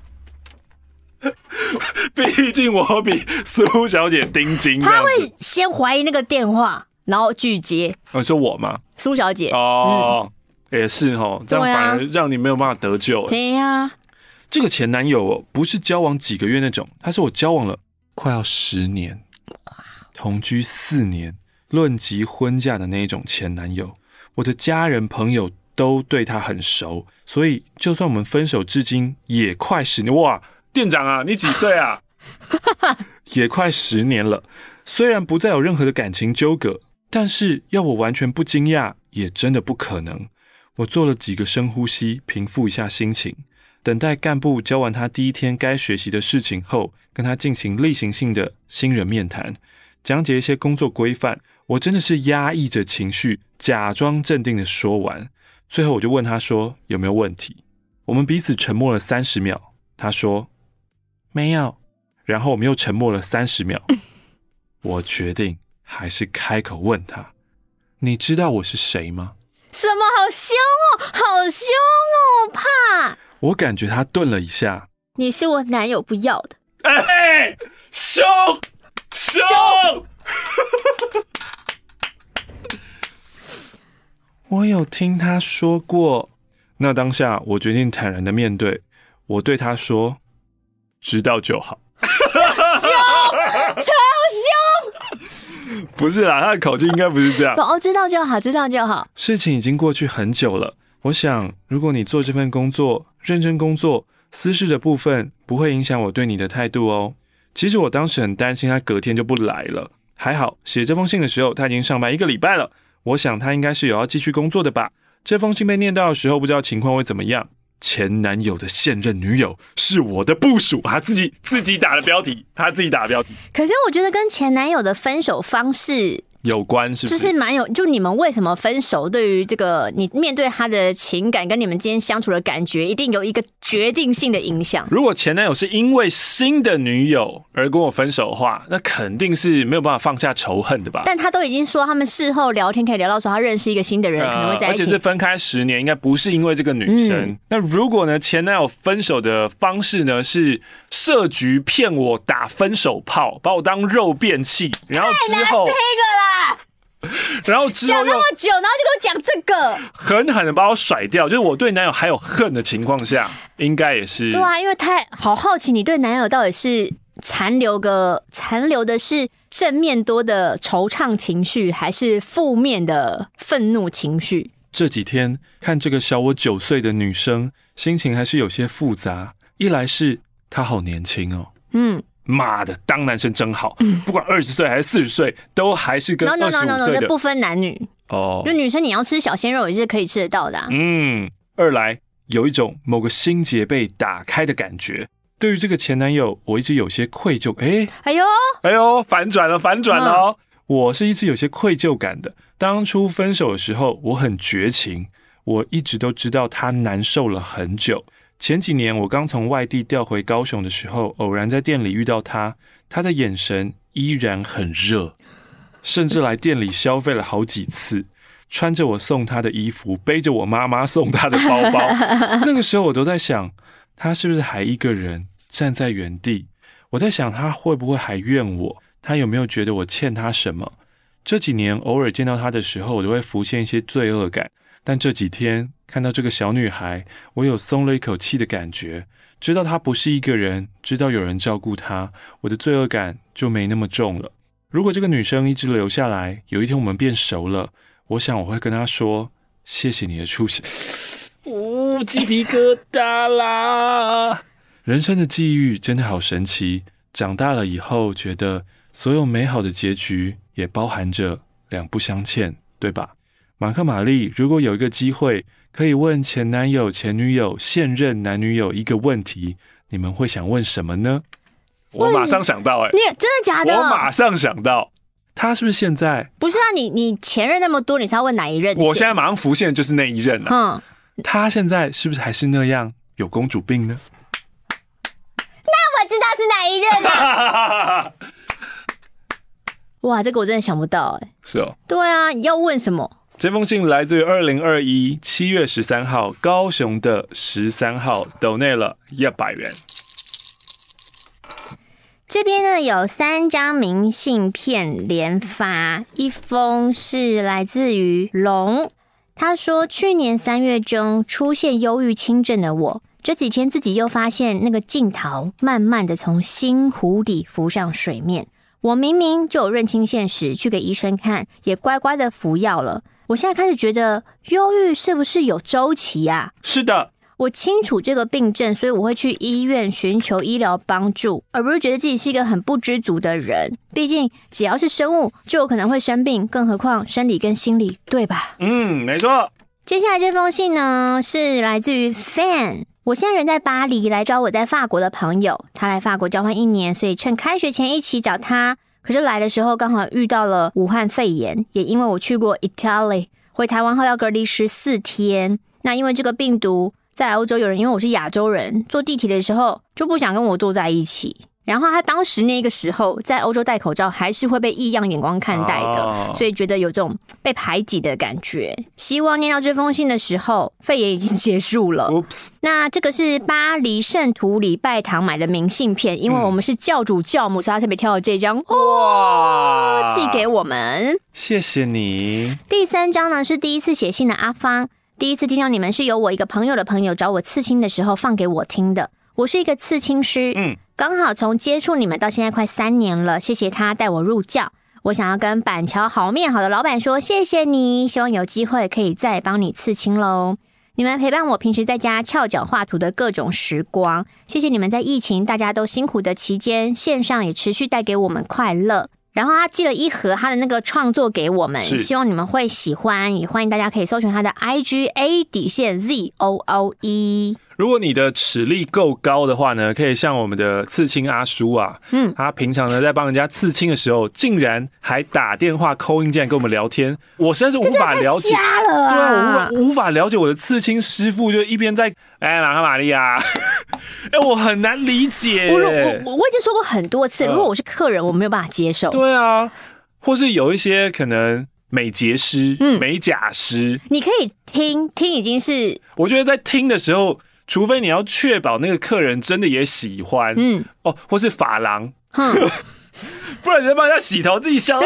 [SPEAKER 1] 毕竟我比苏小姐盯紧。
[SPEAKER 2] 他会先怀疑那个电话，然后拒接。
[SPEAKER 1] 哦，说我吗？
[SPEAKER 2] 苏小姐。
[SPEAKER 1] 哦，嗯、也是哦，这样反而让你没有办法得救。
[SPEAKER 2] 对呀。
[SPEAKER 1] 这个前男友不是交往几个月那种，他是我交往了快要十年，同居四年，论及婚嫁的那一种前男友。我的家人朋友都对他很熟，所以就算我们分手至今也快十年。哇，店长啊，你几岁啊？也快十年了。虽然不再有任何的感情纠葛，但是要我完全不惊讶，也真的不可能。我做了几个深呼吸，平复一下心情。等待干部教完他第一天该学习的事情后，跟他进行例行性的新人面谈，讲解一些工作规范。我真的是压抑着情绪，假装镇定的说完。最后我就问他说有没有问题。我们彼此沉默了三十秒。他说没有。然后我们又沉默了三十秒。我决定还是开口问他：你知道我是谁吗？
[SPEAKER 2] 什么？好凶哦！好凶哦！怕。
[SPEAKER 1] 我感觉他顿了一下。
[SPEAKER 2] 你是我男友不要的。
[SPEAKER 1] 哎，凶凶！我有听他说过。那当下，我决定坦然的面对。我对他说：“知道就好。”
[SPEAKER 2] 凶，超凶！
[SPEAKER 1] 不是啦，他的口气应该不是这样。
[SPEAKER 2] 哦，知道就好，知道就好。
[SPEAKER 1] 事情已经过去很久了。我想，如果你做这份工作，认真工作，私事的部分不会影响我对你的态度哦。其实我当时很担心他隔天就不来了，还好写这封信的时候他已经上班一个礼拜了，我想他应该是有要继续工作的吧。这封信被念到的时候，不知道情况会怎么样。前男友的现任女友是我的部署，他自己自己打的标题，他自己打的标题。
[SPEAKER 2] 可是我觉得跟前男友的分手方式。
[SPEAKER 1] 有关是不是？
[SPEAKER 2] 就是蛮有，就你们为什么分手？对于这个你面对他的情感，跟你们今天相处的感觉，一定有一个决定性的影响。
[SPEAKER 1] 如果前男友是因为新的女友而跟我分手的话，那肯定是没有办法放下仇恨的吧？
[SPEAKER 2] 但他都已经说他们事后聊天可以聊到说他认识一个新的人，可能会在一起，
[SPEAKER 1] 而且是分开十年，应该不是因为这个女生。嗯、那如果呢，前男友分手的方式呢是设局骗我打分手炮，把我当肉便器，然后之后。
[SPEAKER 2] 太难了啦！
[SPEAKER 1] 然后之后
[SPEAKER 2] 想那么久，然后就给我讲这个，
[SPEAKER 1] 狠狠的把我甩掉。就是我对男友还有恨的情况下，应该也是
[SPEAKER 2] 对啊，因为太好好奇，你对男友到底是残留个残留的是正面多的惆怅情绪，还是负面的愤怒情绪？
[SPEAKER 1] 这几天看这个小我九岁的女生，心情还是有些复杂。一来是她好年轻哦，嗯。妈的，当男生真好，不管二十岁还是四十岁，都还是跟二十五岁的。No no no no no，
[SPEAKER 2] 不分男女哦。就女生你要吃小鲜肉也是可以吃得到的啊。
[SPEAKER 1] 嗯，二来有一种某个心结被打开的感觉。对于这个前男友，我一直有些愧疚。哎，哎呦，哎呦，反转了，反转了。我是一直有些愧疚感的。当初分手的时候，我很绝情，我一直都知道他难受了很久。前几年我刚从外地调回高雄的时候，偶然在店里遇到他，他的眼神依然很热，甚至来店里消费了好几次，穿着我送他的衣服，背着我妈妈送他的包包。那个时候我都在想，他是不是还一个人站在原地？我在想他会不会还怨我？他有没有觉得我欠他什么？这几年偶尔见到他的时候，我都会浮现一些罪恶感。但这几天看到这个小女孩，我有松了一口气的感觉，知道她不是一个人，知道有人照顾她，我的罪恶感就没那么重了。如果这个女生一直留下来，有一天我们变熟了，我想我会跟她说：“谢谢你的出现。”哦，鸡皮疙瘩啦！人生的际遇真的好神奇。长大了以后，觉得所有美好的结局也包含着两不相欠，对吧？马克玛丽，如果有一个机会可以问前男友、前女友、现任男女友一个问题，你们会想问什么呢？我马上想到、欸，哎，
[SPEAKER 2] 你真的假的？
[SPEAKER 1] 我马上想到，他是不是现在？
[SPEAKER 2] 不是啊，你你前任那么多，你是要问哪一任？
[SPEAKER 1] 我现在马上浮现的就是那一任了、啊。嗯，他现在是不是还是那样有公主病呢？
[SPEAKER 2] 那我知道是哪一任了、啊。哇，这个我真的想不到、欸，哎，
[SPEAKER 1] 是哦，
[SPEAKER 2] 对啊，你要问什么？
[SPEAKER 1] 这封信来自于二零二一七月十三号，高雄的十三号，抖内了一百元。
[SPEAKER 2] 这边呢有三张明信片连发，一封是来自于龙，他说去年三月中出现忧郁轻症的我，这几天自己又发现那个镜头慢慢的从心湖底浮上水面，我明明就有认清现实，去给医生看，也乖乖的服药了。我现在开始觉得忧郁是不是有周期呀？
[SPEAKER 1] 是的，
[SPEAKER 2] 我清楚这个病症，所以我会去医院寻求医疗帮助，而不是觉得自己是一个很不知足的人。毕竟只要是生物，就有可能会生病，更何况生理跟心理，对吧？
[SPEAKER 1] 嗯，没错。
[SPEAKER 2] 接下来这封信呢，是来自于 Fan。我现在人在巴黎，来找我在法国的朋友，他来法国交换一年，所以趁开学前一起找他。可是来的时候刚好遇到了武汉肺炎，也因为我去过 Italy，回台湾后要隔离十四天。那因为这个病毒在欧洲有人，因为我是亚洲人，坐地铁的时候就不想跟我坐在一起。然后他当时那个时候在欧洲戴口罩，还是会被异样眼光看待的，所以觉得有这种被排挤的感觉。希望念到这封信的时候，肺炎已经结束了。那这个是巴黎圣徒礼拜堂买的明信片，因为我们是教主教母，所以他特别挑了这张哇，寄给我们。
[SPEAKER 1] 谢谢你。
[SPEAKER 2] 第三张呢是第一次写信的阿芳，第一次听到你们是由我一个朋友的朋友找我刺青的时候放给我听的。我是一个刺青师，嗯，刚好从接触你们到现在快三年了，谢谢他带我入教。我想要跟板桥好面好的老板说谢谢你，希望有机会可以再帮你刺青喽。你们陪伴我平时在家翘脚画图的各种时光，谢谢你们在疫情大家都辛苦的期间，线上也持续带给我们快乐。然后他寄了一盒他的那个创作给我们，希望你们会喜欢，也欢迎大家可以搜寻他的 I G A 底线 Z O O E。
[SPEAKER 1] 如果你的齿力够高的话呢，可以像我们的刺青阿叔啊，嗯，他平常呢在帮人家刺青的时候，竟然还打电话 in 进来跟我们聊天，我实在是无法了解，
[SPEAKER 2] 了啊、
[SPEAKER 1] 对啊，我无法无法了解我的刺青师傅就一边在哎马克玛利亚，哎我很难理解，
[SPEAKER 2] 我我我我已经说过很多次，如果我是客人，我没有办法接受，
[SPEAKER 1] 对啊，或是有一些可能。美睫师、嗯、美甲师，
[SPEAKER 2] 你可以听听，已经是
[SPEAKER 1] 我觉得在听的时候，除非你要确保那个客人真的也喜欢，嗯，哦，或是发廊，嗯，不然你在帮人家洗头，自己笑，哈，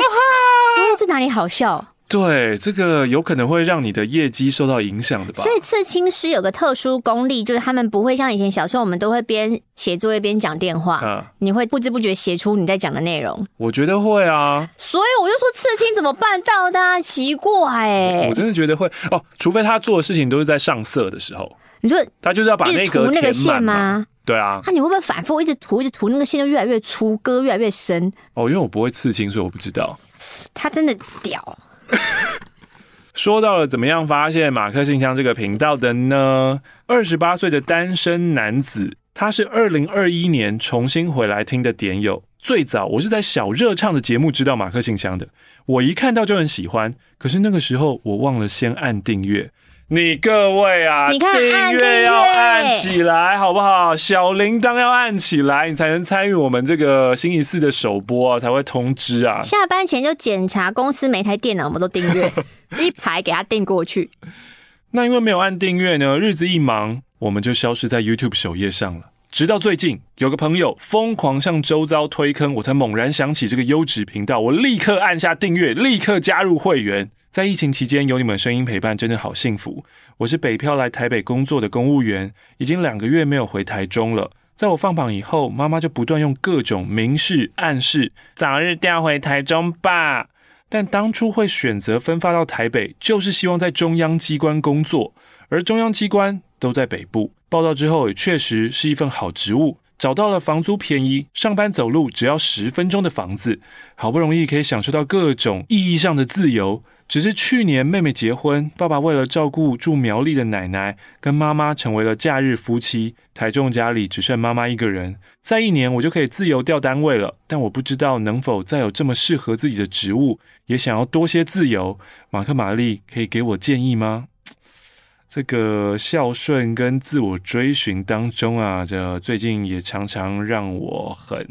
[SPEAKER 2] 因为这哪里好笑？
[SPEAKER 1] 对，这个有可能会让你的业绩受到影响的吧。
[SPEAKER 2] 所以刺青师有个特殊功力，就是他们不会像以前小时候，我们都会边写作业边讲电话。啊，你会不知不觉写出你在讲的内容。
[SPEAKER 1] 我觉得会啊。
[SPEAKER 2] 所以我就说刺青怎么办到的啊？奇怪哎。
[SPEAKER 1] 我真的觉得会哦，除非他做的事情都是在上色的时候。
[SPEAKER 2] 你说
[SPEAKER 1] 他就是要把那个
[SPEAKER 2] 涂那个线吗？
[SPEAKER 1] 对啊。
[SPEAKER 2] 那你会不会反复一直涂，一直涂，那个线就越来越粗，割越来越深？
[SPEAKER 1] 哦，因为我不会刺青，所以我不知道。
[SPEAKER 2] 他真的屌。
[SPEAKER 1] 说到了怎么样发现马克信箱这个频道的呢？二十八岁的单身男子，他是二零二一年重新回来听的点友。最早我是在小热唱的节目知道马克信箱的，我一看到就很喜欢，可是那个时候我忘了先按订阅。你各位啊，
[SPEAKER 2] 你看
[SPEAKER 1] 订阅要按起来，好不好？小铃铛要按起来，你才能参与我们这个星期四的首播啊，才会通知啊。
[SPEAKER 2] 下班前就检查公司每台电脑，我们都订阅 一排给他订过去。
[SPEAKER 1] 那因为没有按订阅呢，日子一忙，我们就消失在 YouTube 首页上了。直到最近，有个朋友疯狂向周遭推坑，我才猛然想起这个优质频道，我立刻按下订阅，立刻加入会员。在疫情期间有你们声音陪伴，真的好幸福。我是北漂来台北工作的公务员，已经两个月没有回台中了。在我放榜以后，妈妈就不断用各种明示暗示，早日调回台中吧。但当初会选择分发到台北，就是希望在中央机关工作，而中央机关都在北部。报道之后，也确实是一份好职务，找到了房租便宜、上班走路只要十分钟的房子，好不容易可以享受到各种意义上的自由。只是去年妹妹结婚，爸爸为了照顾住苗栗的奶奶，跟妈妈成为了假日夫妻。台中家里只剩妈妈一个人，再一年我就可以自由调单位了。但我不知道能否再有这么适合自己的职务，也想要多些自由。马克玛丽可以给我建议吗？这个孝顺跟自我追寻当中啊，这最近也常常让我很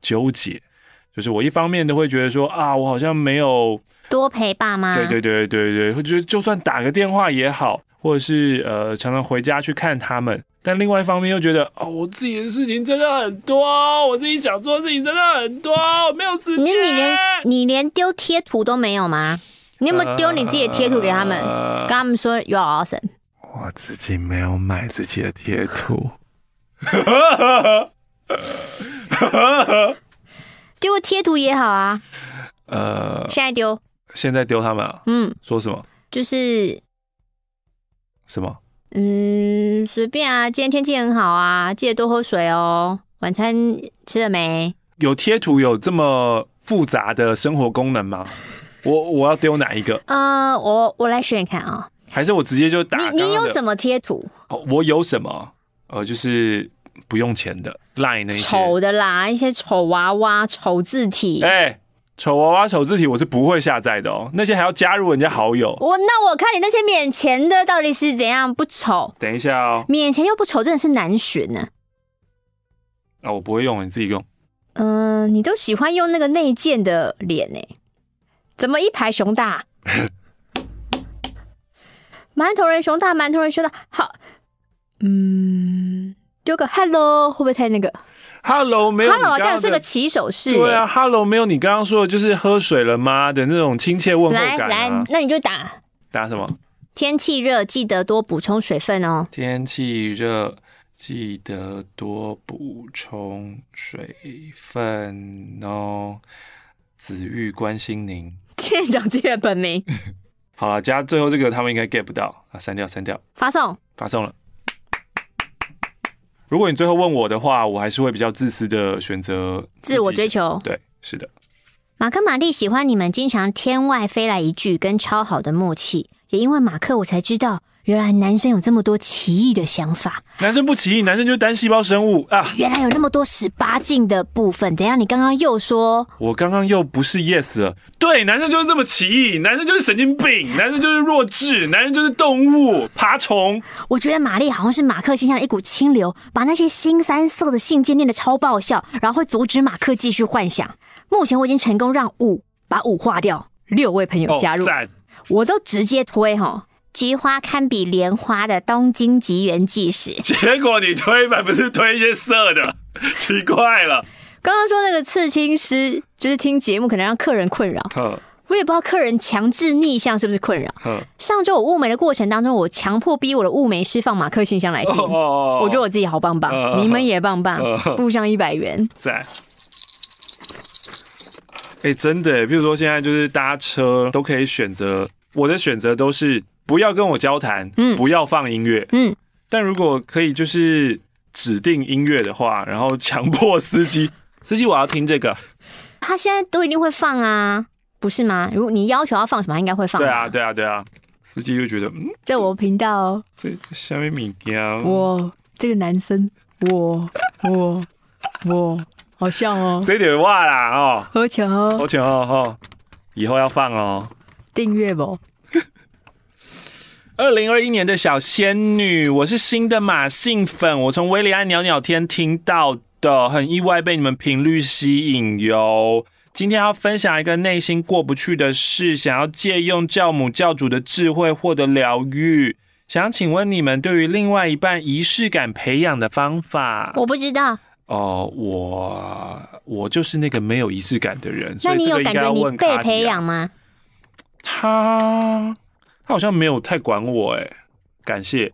[SPEAKER 1] 纠结。就是我一方面都会觉得说啊，我好像没有
[SPEAKER 2] 多陪爸妈，
[SPEAKER 1] 对对对对对，会觉得就算打个电话也好，或者是呃常常回家去看他们，但另外一方面又觉得哦，我自己的事情真的很多，我自己想做的事情真的很多，我没有时间。
[SPEAKER 2] 你你连你连丢贴图都没有吗？你有没有丢你自己的贴图给他们，呃、跟他们说 You are awesome？
[SPEAKER 1] 我自己没有买自己的贴图。
[SPEAKER 2] 丢个贴图也好啊，
[SPEAKER 1] 呃，
[SPEAKER 2] 现在丢，
[SPEAKER 1] 现在丢他们啊，嗯，说什么？
[SPEAKER 2] 就是
[SPEAKER 1] 什么？
[SPEAKER 2] 嗯，随便啊，今天天气很好啊，记得多喝水哦。晚餐吃了没？
[SPEAKER 1] 有贴图有这么复杂的生活功能吗？我我要丢哪一个？
[SPEAKER 2] 呃，我我来选看啊，
[SPEAKER 1] 还是我直接就打？
[SPEAKER 2] 你你有什么贴图？
[SPEAKER 1] 哦，我有什么？呃，就是。不用钱的 Line 那些
[SPEAKER 2] 丑的啦，一些丑娃娃、丑字体。
[SPEAKER 1] 哎、欸，丑娃娃、丑字体我是不会下载的哦，那些还要加入人家好友。
[SPEAKER 2] 我那我看你那些免钱的到底是怎样不丑？
[SPEAKER 1] 等一下哦，
[SPEAKER 2] 免钱又不丑，真的是难选呢。
[SPEAKER 1] 啊，我不会用，你自己用。
[SPEAKER 2] 嗯、呃，你都喜欢用那个内建的脸呢？怎么一排熊大？馒头人熊大，馒头人熊大，好，嗯。丢个 Hello 会不会太那个
[SPEAKER 1] ？Hello 没有
[SPEAKER 2] ，Hello 好像是个起手式。
[SPEAKER 1] 对啊，Hello 没有你刚刚说的就是喝水了吗的那种亲切问候感、啊。
[SPEAKER 2] 来来，那你就打
[SPEAKER 1] 打什么？
[SPEAKER 2] 天气热，记得多补充水分哦。
[SPEAKER 1] 天气热，记得多补充水分哦。子玉关心您，
[SPEAKER 2] 店长记得本名。
[SPEAKER 1] 好了，加最后这个他们应该 get 不到啊，删掉删掉。
[SPEAKER 2] 发送
[SPEAKER 1] 发送了。如果你最后问我的话，我还是会比较自私的选择
[SPEAKER 2] 自我追求。
[SPEAKER 1] 对，是的。
[SPEAKER 2] 马克玛丽喜欢你们经常天外飞来一句跟超好的默契，也因为马克我才知道。原来男生有这么多奇异的想法。
[SPEAKER 1] 男生不奇异，男生就是单细胞生物啊！
[SPEAKER 2] 原来有那么多十八禁的部分。等一下，你刚刚又说，
[SPEAKER 1] 我刚刚又不是 yes 了。对，男生就是这么奇异，男生就是神经病，男生就是弱智，男生就是动物爬虫。
[SPEAKER 2] 我觉得玛丽好像是马克心上的一股清流，把那些新三色的信件念得超爆笑，然后会阻止马克继续幻想。目前我已经成功让五把五划掉，六位朋友加入，哦、我都直接推哈。菊花堪比莲花的东京吉原纪事，
[SPEAKER 1] 结果你推反不是推一些色的，奇怪了。
[SPEAKER 2] 刚刚说那个刺青师，就是听节目可能让客人困扰。呵我也不知道客人强制逆向是不是困扰。呵上周我雾眉的过程当中，我强迫逼我的雾眉师放马克信箱来听，哦、我觉得我自己好棒棒，哦、你们也棒棒，付上一百元。在。
[SPEAKER 1] 哎、欸，真的，比如说现在就是搭车都可以选择，我的选择都是。不要跟我交谈，嗯，不要放音乐，嗯。但如果可以，就是指定音乐的话，然后强迫司机，司机我要听这个，
[SPEAKER 2] 他现在都一定会放啊，不是吗？如果你要求要放什么，应该会放。
[SPEAKER 1] 对啊，对啊，对啊，司机就觉得，嗯，
[SPEAKER 2] 在我频道哦，
[SPEAKER 1] 这下面米胶，
[SPEAKER 2] 我这个男生，我我我，好像哦，
[SPEAKER 1] 这点话啦哦，
[SPEAKER 2] 好巧哦，
[SPEAKER 1] 好巧哦，哦，以后要放哦，
[SPEAKER 2] 订阅不？
[SPEAKER 1] 二零二一年的小仙女，我是新的马信粉，我从维里安鸟鸟天听到的，很意外被你们频率吸引哟。今天要分享一个内心过不去的事，想要借用教母教主的智慧获得疗愈。想请问你们对于另外一半仪式感培养的方法？
[SPEAKER 2] 我不知道。
[SPEAKER 1] 哦，我我就是那个没有仪式感的人。
[SPEAKER 2] 那你有感觉你被培养吗？
[SPEAKER 1] 他。他好像没有太管我哎，感谢，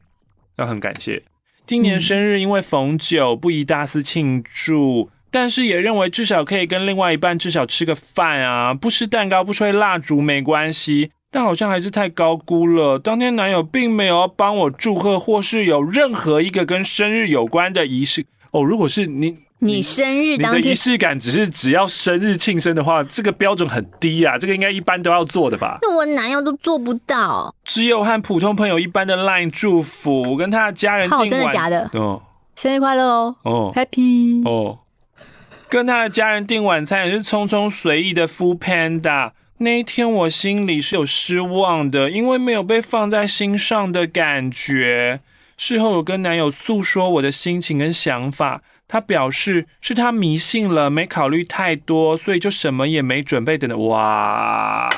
[SPEAKER 1] 要很感谢。今年生日因为逢九不宜大肆庆祝，但是也认为至少可以跟另外一半至少吃个饭啊，不吃蛋糕不吹蜡烛没关系，但好像还是太高估了。当天男友并没有帮我祝贺，或是有任何一个跟生日有关的仪式哦。如果是你。
[SPEAKER 2] 你生日当天，
[SPEAKER 1] 仪式感只是只要生日庆生的话，这个标准很低啊，这个应该一般都要做的吧？
[SPEAKER 2] 那我男友都做不到，
[SPEAKER 1] 只有和普通朋友一般的 line 祝福，我跟他的家人订完，
[SPEAKER 2] 真的假的？
[SPEAKER 1] 哦，
[SPEAKER 2] 生日快乐哦，哦，Happy 哦，
[SPEAKER 1] 跟他的家人订晚餐也是匆匆随意的 Food Panda。那一天我心里是有失望的，因为没有被放在心上的感觉。事后我跟男友诉说我的心情跟想法。他表示是他迷信了，没考虑太多，所以就什么也没准备等等。哇，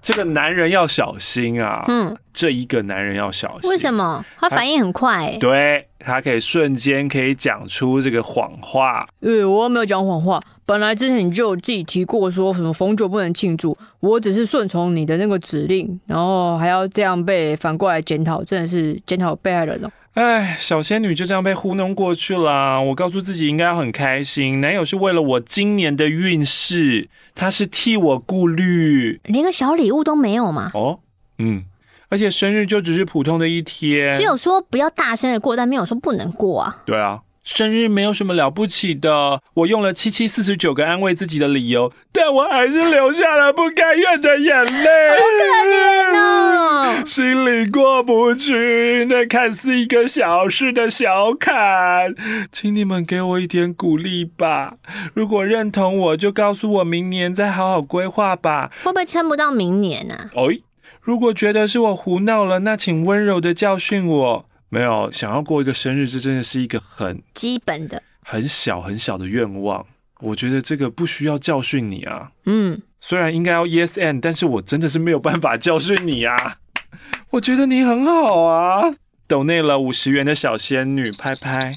[SPEAKER 1] 这个男人要小心啊！嗯，这一个男人要小心。
[SPEAKER 2] 为什么？他反应很快、欸。
[SPEAKER 1] 对，他可以瞬间可以讲出这个谎话。
[SPEAKER 2] 呃，我没有讲谎话。本来之前你就有自己提过说什么逢九不能庆祝，我只是顺从你的那个指令，然后还要这样被反过来检讨，真的是检讨被害人了。
[SPEAKER 1] 哎，小仙女就这样被糊弄过去了。我告诉自己应该要很开心，男友是为了我今年的运势，他是替我顾虑，
[SPEAKER 2] 连个小礼物都没有吗？
[SPEAKER 1] 哦，嗯，而且生日就只是普通的一天，
[SPEAKER 2] 只有说不要大声的过，但没有说不能过啊。
[SPEAKER 1] 对啊。生日没有什么了不起的，我用了七七四十九个安慰自己的理由，但我还是流下了不甘愿的眼泪。
[SPEAKER 2] 好可怜哦，
[SPEAKER 1] 心里过不去，那看似一个小事的小坎，请你们给我一点鼓励吧。如果认同我，就告诉我明年再好好规划吧。
[SPEAKER 2] 会不会撑不到明年呢？啊？
[SPEAKER 1] 哎，如果觉得是我胡闹了，那请温柔的教训我。没有想要过一个生日，这真的是一个很
[SPEAKER 2] 基本的、
[SPEAKER 1] 很小很小的愿望。我觉得这个不需要教训你啊。嗯，虽然应该要 yes and，但是我真的是没有办法教训你啊。我觉得你很好啊。抖内了五十元的小仙女，拍拍。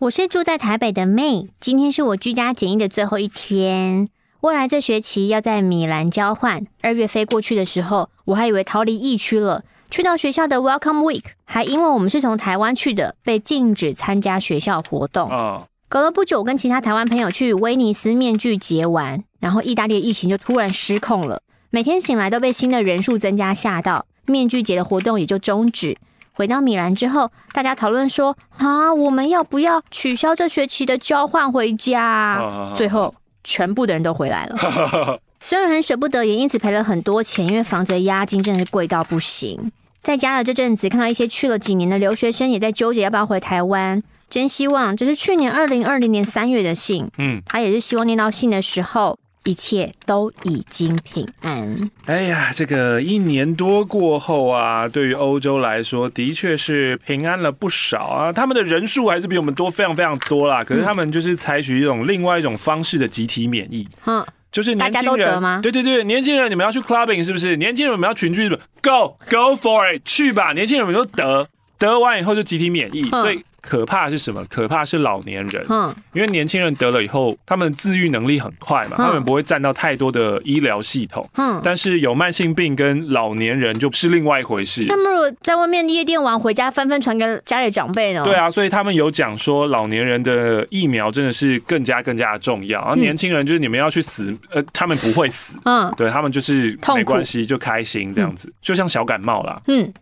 [SPEAKER 2] 我是住在台北的 May，今天是我居家检疫的最后一天。未来这学期要在米兰交换，二月飞过去的时候，我还以为逃离疫区了。去到学校的 Welcome Week，还因为我们是从台湾去的，被禁止参加学校活动。哦。隔了不久，我跟其他台湾朋友去威尼斯面具节玩，然后意大利的疫情就突然失控了。每天醒来都被新的人数增加吓到，面具节的活动也就终止。回到米兰之后，大家讨论说：啊，我们要不要取消这学期的交换回家？最后，全部的人都回来了。虽然很舍不得，也因此赔了很多钱，因为房子的押金真的是贵到不行。在家的这阵子，看到一些去了几年的留学生也在纠结要不要回台湾。真希望这是去年二零二零年三月的信，嗯，他也是希望念到信的时候。一切都已经平安。
[SPEAKER 1] 哎呀，这个一年多过后啊，对于欧洲来说，的确是平安了不少啊。他们的人数还是比我们多，非常非常多啦。可是他们就是采取一种另外一种方式的集体免疫，嗯，就是年轻人？对对对，年轻人你们要去 clubbing 是不是？年轻人你们要群聚是不是，Go go for it，去吧！年轻人们都得，得完以后就集体免疫，所以。可怕的是什么？可怕的是老年人，嗯，因为年轻人得了以后，他们自愈能力很快嘛，他们不会占到太多的医疗系统，嗯，但是有慢性病跟老年人就是另外一回事。
[SPEAKER 2] 他们如果在外面夜店玩，回家纷纷传给家里长辈呢？
[SPEAKER 1] 对啊，所以他们有讲说，老年人的疫苗真的是更加更加的重要。然后年轻人就是你们要去死，呃，他们不会死，嗯，对他们就是没关系，就开心这样子，就像小感冒啦，嗯。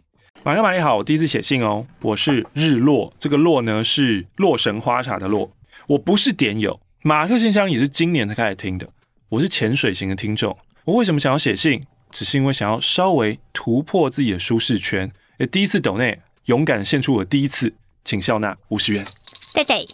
[SPEAKER 1] 马克玛丽好，我第一次写信哦。我是日落，这个落呢是洛神花茶的落。我不是点友，马克信箱也是今年才开始听的。我是潜水型的听众。我为什么想要写信？只是因为想要稍微突破自己的舒适圈。也，第一次抖内，勇敢献出我第一次，请笑纳五十元。对对。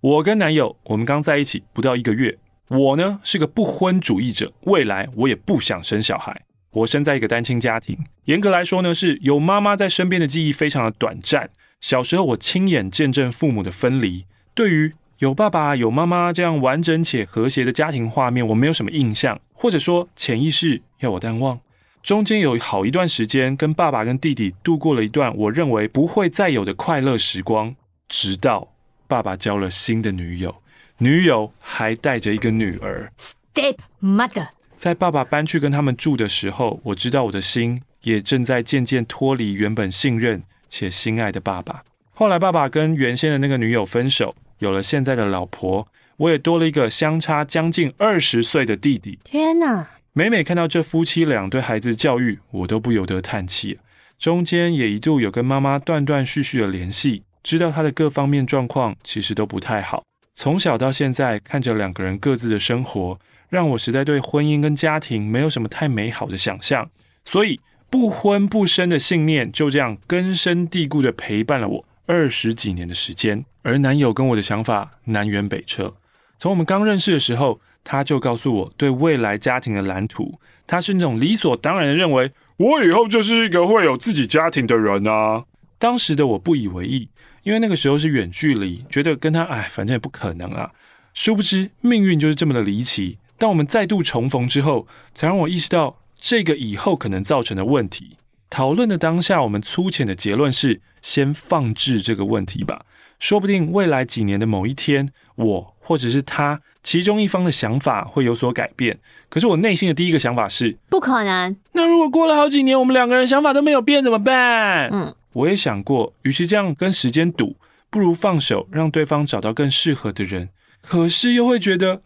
[SPEAKER 1] 我跟男友，我们刚在一起不到一个月。我呢是个不婚主义者，未来我也不想生小孩。我生在一个单亲家庭，严格来说呢，是有妈妈在身边的记忆非常的短暂。小时候我亲眼见证父母的分离，对于有爸爸有妈妈这样完整且和谐的家庭画面，我没有什么印象，或者说潜意识要我淡忘。中间有好一段时间，跟爸爸跟弟弟度过了一段我认为不会再有的快乐时光，直到爸爸交了新的女友，女友还带着一个女儿。
[SPEAKER 2] Step mother。
[SPEAKER 1] 在爸爸搬去跟他们住的时候，我知道我的心也正在渐渐脱离原本信任且心爱的爸爸。后来爸爸跟原先的那个女友分手，有了现在的老婆，我也多了一个相差将近二十岁的弟弟。
[SPEAKER 2] 天哪！
[SPEAKER 1] 每每看到这夫妻俩对孩子教育，我都不由得叹气。中间也一度有跟妈妈断断续续的联系，知道她的各方面状况其实都不太好。从小到现在，看着两个人各自的生活。让我实在对婚姻跟家庭没有什么太美好的想象，所以不婚不生的信念就这样根深蒂固的陪伴了我二十几年的时间。而男友跟我的想法南辕北辙，从我们刚认识的时候，他就告诉我对未来家庭的蓝图，他是那种理所当然的认为我以后就是一个会有自己家庭的人啊。当时的我不以为意，因为那个时候是远距离，觉得跟他哎，反正也不可能啊。殊不知命运就是这么的离奇。当我们再度重逢之后，才让我意识到这个以后可能造成的问题。讨论的当下，我们粗浅的结论是：先放置这个问题吧。说不定未来几年的某一天，我或者是他其中一方的想法会有所改变。可是我内心的第一个想法是：
[SPEAKER 2] 不可能。
[SPEAKER 1] 那如果过了好几年，我们两个人想法都没有变，怎么办？嗯，我也想过，与其这样跟时间赌，不如放手，让对方找到更适合的人。可是又会觉得。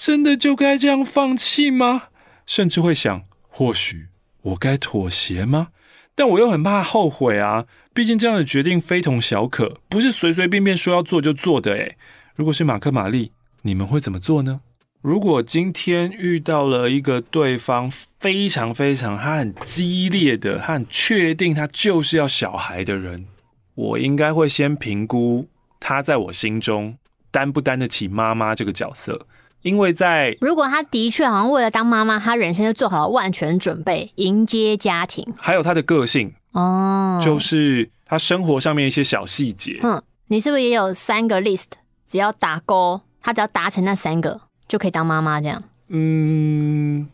[SPEAKER 1] 真的就该这样放弃吗？甚至会想，或许我该妥协吗？但我又很怕后悔啊！毕竟这样的决定非同小可，不是随随便便说要做就做的诶。如果是马克、玛丽，你们会怎么做呢？如果今天遇到了一个对方非常非常他很激烈的，他很确定他就是要小孩的人，我应该会先评估他在我心中担不担得起妈妈这个角色。因为在
[SPEAKER 2] 如果他的确好像为了当妈妈，他人生就做好了万全准备迎接家庭，
[SPEAKER 1] 还有他的个性哦，就是他生活上面一些小细节。
[SPEAKER 2] 嗯，你是不是也有三个 list？只要打勾，他只要达成那三个就可以当妈妈这样？
[SPEAKER 1] 嗯，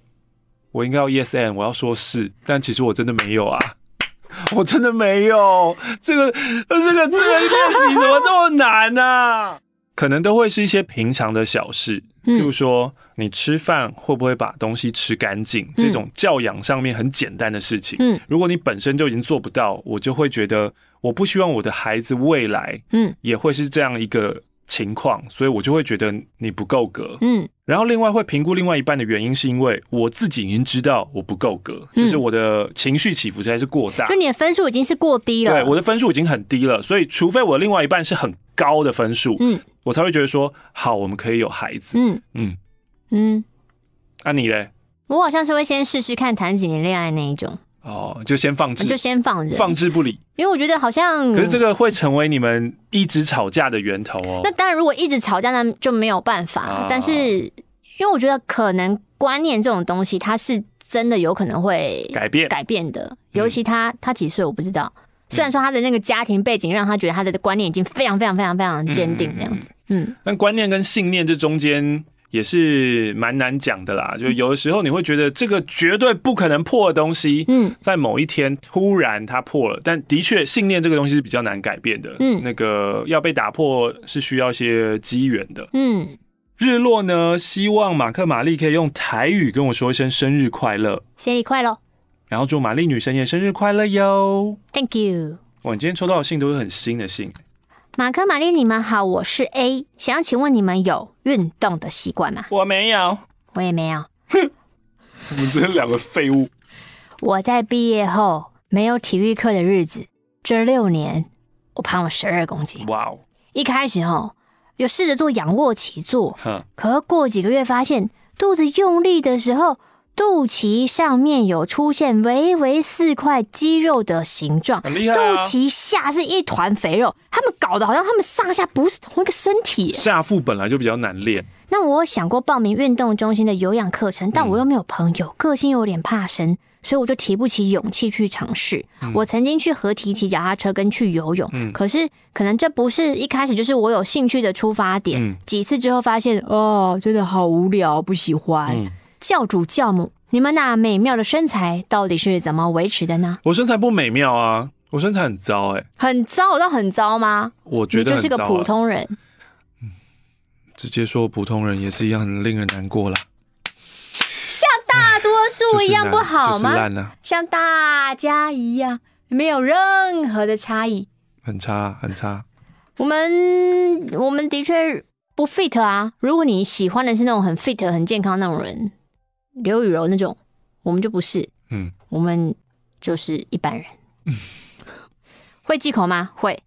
[SPEAKER 1] 我应该要 yes and 我要说是，但其实我真的没有啊，我真的没有这个这个这个练习怎么这么难呢、啊？可能都会是一些平常的小事。譬如说，你吃饭会不会把东西吃干净？嗯、这种教养上面很简单的事情，嗯，如果你本身就已经做不到，我就会觉得我不希望我的孩子未来，嗯，也会是这样一个情况，所以我就会觉得你不够格，嗯。然后另外会评估另外一半的原因，是因为我自己已经知道我不够格，嗯、就是我的情绪起伏实在是过大，
[SPEAKER 2] 就你的分数已经是过低了。
[SPEAKER 1] 对，我的分数已经很低了，所以除非我的另外一半是很高的分数，嗯，我才会觉得说好，我们可以有孩子。嗯嗯嗯，那、嗯啊、你嘞？
[SPEAKER 2] 我好像是会先试试看谈几年恋爱那一种。
[SPEAKER 1] 哦，就先放置，
[SPEAKER 2] 就先放着，
[SPEAKER 1] 放置不理。
[SPEAKER 2] 因为我觉得好像，
[SPEAKER 1] 可是这个会成为你们一直吵架的源头哦。
[SPEAKER 2] 那当然，如果一直吵架，那就没有办法。啊、但是，因为我觉得可能观念这种东西，它是真的有可能会改变改变的。尤其他他几岁我不知道，虽然说他的那个家庭背景让他觉得他的观念已经非常非常非常非常坚定那样子。嗯，
[SPEAKER 1] 但观念跟信念这中间。也是蛮难讲的啦，就有的时候你会觉得这个绝对不可能破的东西，嗯，在某一天突然它破了，但的确信念这个东西是比较难改变的，嗯，那个要被打破是需要一些机缘的，嗯。日落呢，希望马克玛丽可以用台语跟我说一声生日快乐，
[SPEAKER 2] 生日快乐，
[SPEAKER 1] 然后祝玛丽女神也生日快乐哟
[SPEAKER 2] ，Thank you。
[SPEAKER 1] 哇，你今天抽到的信都是很新的信。
[SPEAKER 2] 马克、玛丽，你们好，我是 A，想要请问你们有运动的习惯吗？
[SPEAKER 1] 我没有，
[SPEAKER 2] 我也没有。
[SPEAKER 1] 哼，你们真是两个废物。
[SPEAKER 2] 我在毕业后没有体育课的日子，这六年我胖了十二公斤。哇哦！一开始哦，有试着做仰卧起坐，哼，可过几个月发现肚子用力的时候。肚脐上面有出现微微四块肌肉的形状，很厉害啊。肚脐下是一团肥肉，他们搞得好像他们上下不是同一个身体。
[SPEAKER 1] 下腹本来就比较难练。
[SPEAKER 2] 那我想过报名运动中心的有氧课程，但我又没有朋友，个性又有点怕生，所以我就提不起勇气去尝试。我曾经去合体骑脚踏车跟去游泳，可是可能这不是一开始就是我有兴趣的出发点。几次之后发现，哦，真的好无聊，不喜欢。教主教母，你们那美妙的身材到底是怎么维持的呢？
[SPEAKER 1] 我身材不美妙啊，我身材很糟哎、欸，
[SPEAKER 2] 很糟，我到很糟吗？
[SPEAKER 1] 我觉得、啊、
[SPEAKER 2] 你就是个普通人。
[SPEAKER 1] 嗯，直接说普通人也是一样很令人难过啦。
[SPEAKER 2] 像大多数一样不好
[SPEAKER 1] 吗？
[SPEAKER 2] 像大家一样没有任何的差异，
[SPEAKER 1] 很差很差。
[SPEAKER 2] 我们我们的确不 fit 啊。如果你喜欢的是那种很 fit 很健康那种人。刘雨柔那种，我们就不是，嗯，我们就是一般人。嗯，会忌口吗？会。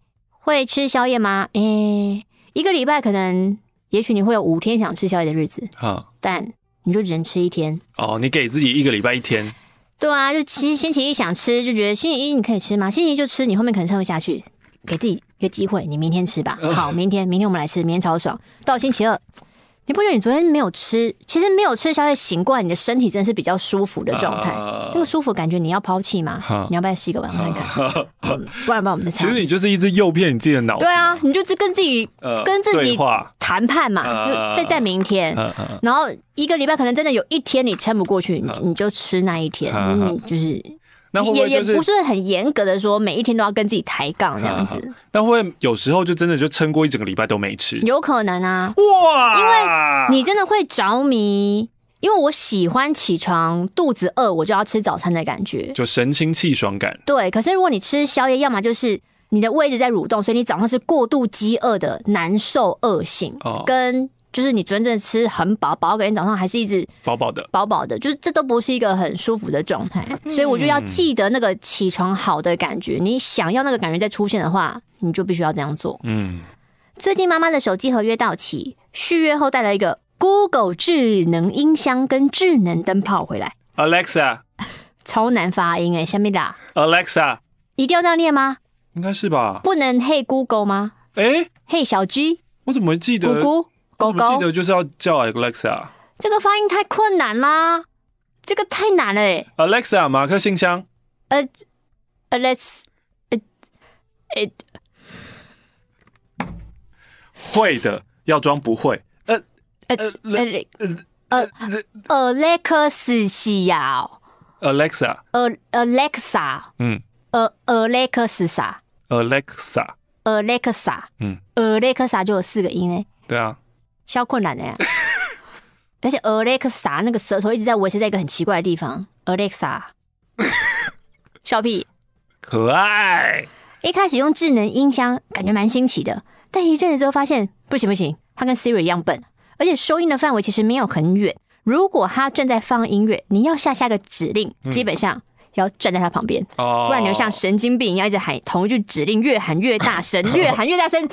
[SPEAKER 2] 会吃宵夜吗？诶、欸，一个礼拜可能，也许你会有五天想吃宵夜的日子，好，但你就只能吃一天。
[SPEAKER 1] 哦，你给自己一个礼拜一天。
[SPEAKER 2] 对啊，就其实星期一想吃，就觉得星期一你可以吃吗？星期一就吃，你后面可能撑不下去，给自己一个机会，你明天吃吧。好，明天，明天我们来吃，明天超爽。到星期二。你不觉得你昨天没有吃？其实没有吃宵夜醒过来，你的身体真的是比较舒服的状态。Uh, 那个舒服感觉，你要抛弃吗？Uh, 你要不要洗个碗看看？Uh, 嗯、不然把我们再猜。
[SPEAKER 1] 其实你就是一直诱骗你自己的脑子。
[SPEAKER 2] 对啊，你就是跟自己、uh, 跟自己谈判嘛。Uh, 就再在明天，uh, 然后一个礼拜可能真的有一天你撑不过去，你你就吃那一天，uh, 你就是。那会不会就是也也不是很严格的说，每一天都要跟自己抬杠这样子？
[SPEAKER 1] 但会，会有时候就真的就撑过一整个礼拜都没吃，
[SPEAKER 2] 有可能啊！哇，因为你真的会着迷，因为我喜欢起床肚子饿我就要吃早餐的感觉，
[SPEAKER 1] 就神清气爽感。
[SPEAKER 2] 对，可是如果你吃宵夜，要么就是你的胃一直在蠕动，所以你早上是过度饥饿的难受恶性，哦，跟。就是你真正吃很饱，饱到隔天早上还是一直饱饱的，饱饱的，就是这都不是一个很舒服的状态。所以我就要记得那个起床好的感觉。你想要那个感觉再出现的话，你就必须要这样做。嗯，最近妈妈的手机合约到期，续约后带了一个 Google 智能音箱跟智能灯泡回来。
[SPEAKER 1] Alexa，
[SPEAKER 2] 超难发音哎，下面的
[SPEAKER 1] Alexa，
[SPEAKER 2] 一定要这样念吗？
[SPEAKER 1] 应该是吧？
[SPEAKER 2] 不能 Hey Google 吗？哎、欸，Hey 小 G，
[SPEAKER 1] 我怎么会记得？
[SPEAKER 2] 咕咕狗狗，
[SPEAKER 1] 我记得就是要叫 Alexa，
[SPEAKER 2] 这个发音太困难啦，这个太难了哎。
[SPEAKER 1] Alexa，马克信箱。
[SPEAKER 2] 呃，Alexa，呃，呃，
[SPEAKER 1] 会的，要装不会。呃，呃，
[SPEAKER 2] 呃，呃
[SPEAKER 1] 呃，Alexa，
[SPEAKER 2] 呃，Alexa，嗯，呃，Alexa，Alexa，Alexa，嗯，Alexa 就有四个音哎。
[SPEAKER 1] 对啊。
[SPEAKER 2] 超困难的呀，而且 Alexa 那个舌头一直在维持在一个很奇怪的地方。Alexa，笑屁，
[SPEAKER 1] 可爱。
[SPEAKER 2] 一开始用智能音箱感觉蛮新奇的，但一阵子之后发现不行不行，它跟 Siri 一样笨，而且收音的范围其实没有很远。如果它正在放音乐，你要下下个指令，基本上要站在它旁边，嗯、不然你就像神经病一样一直喊同一句指令，越喊越大声，越喊越大声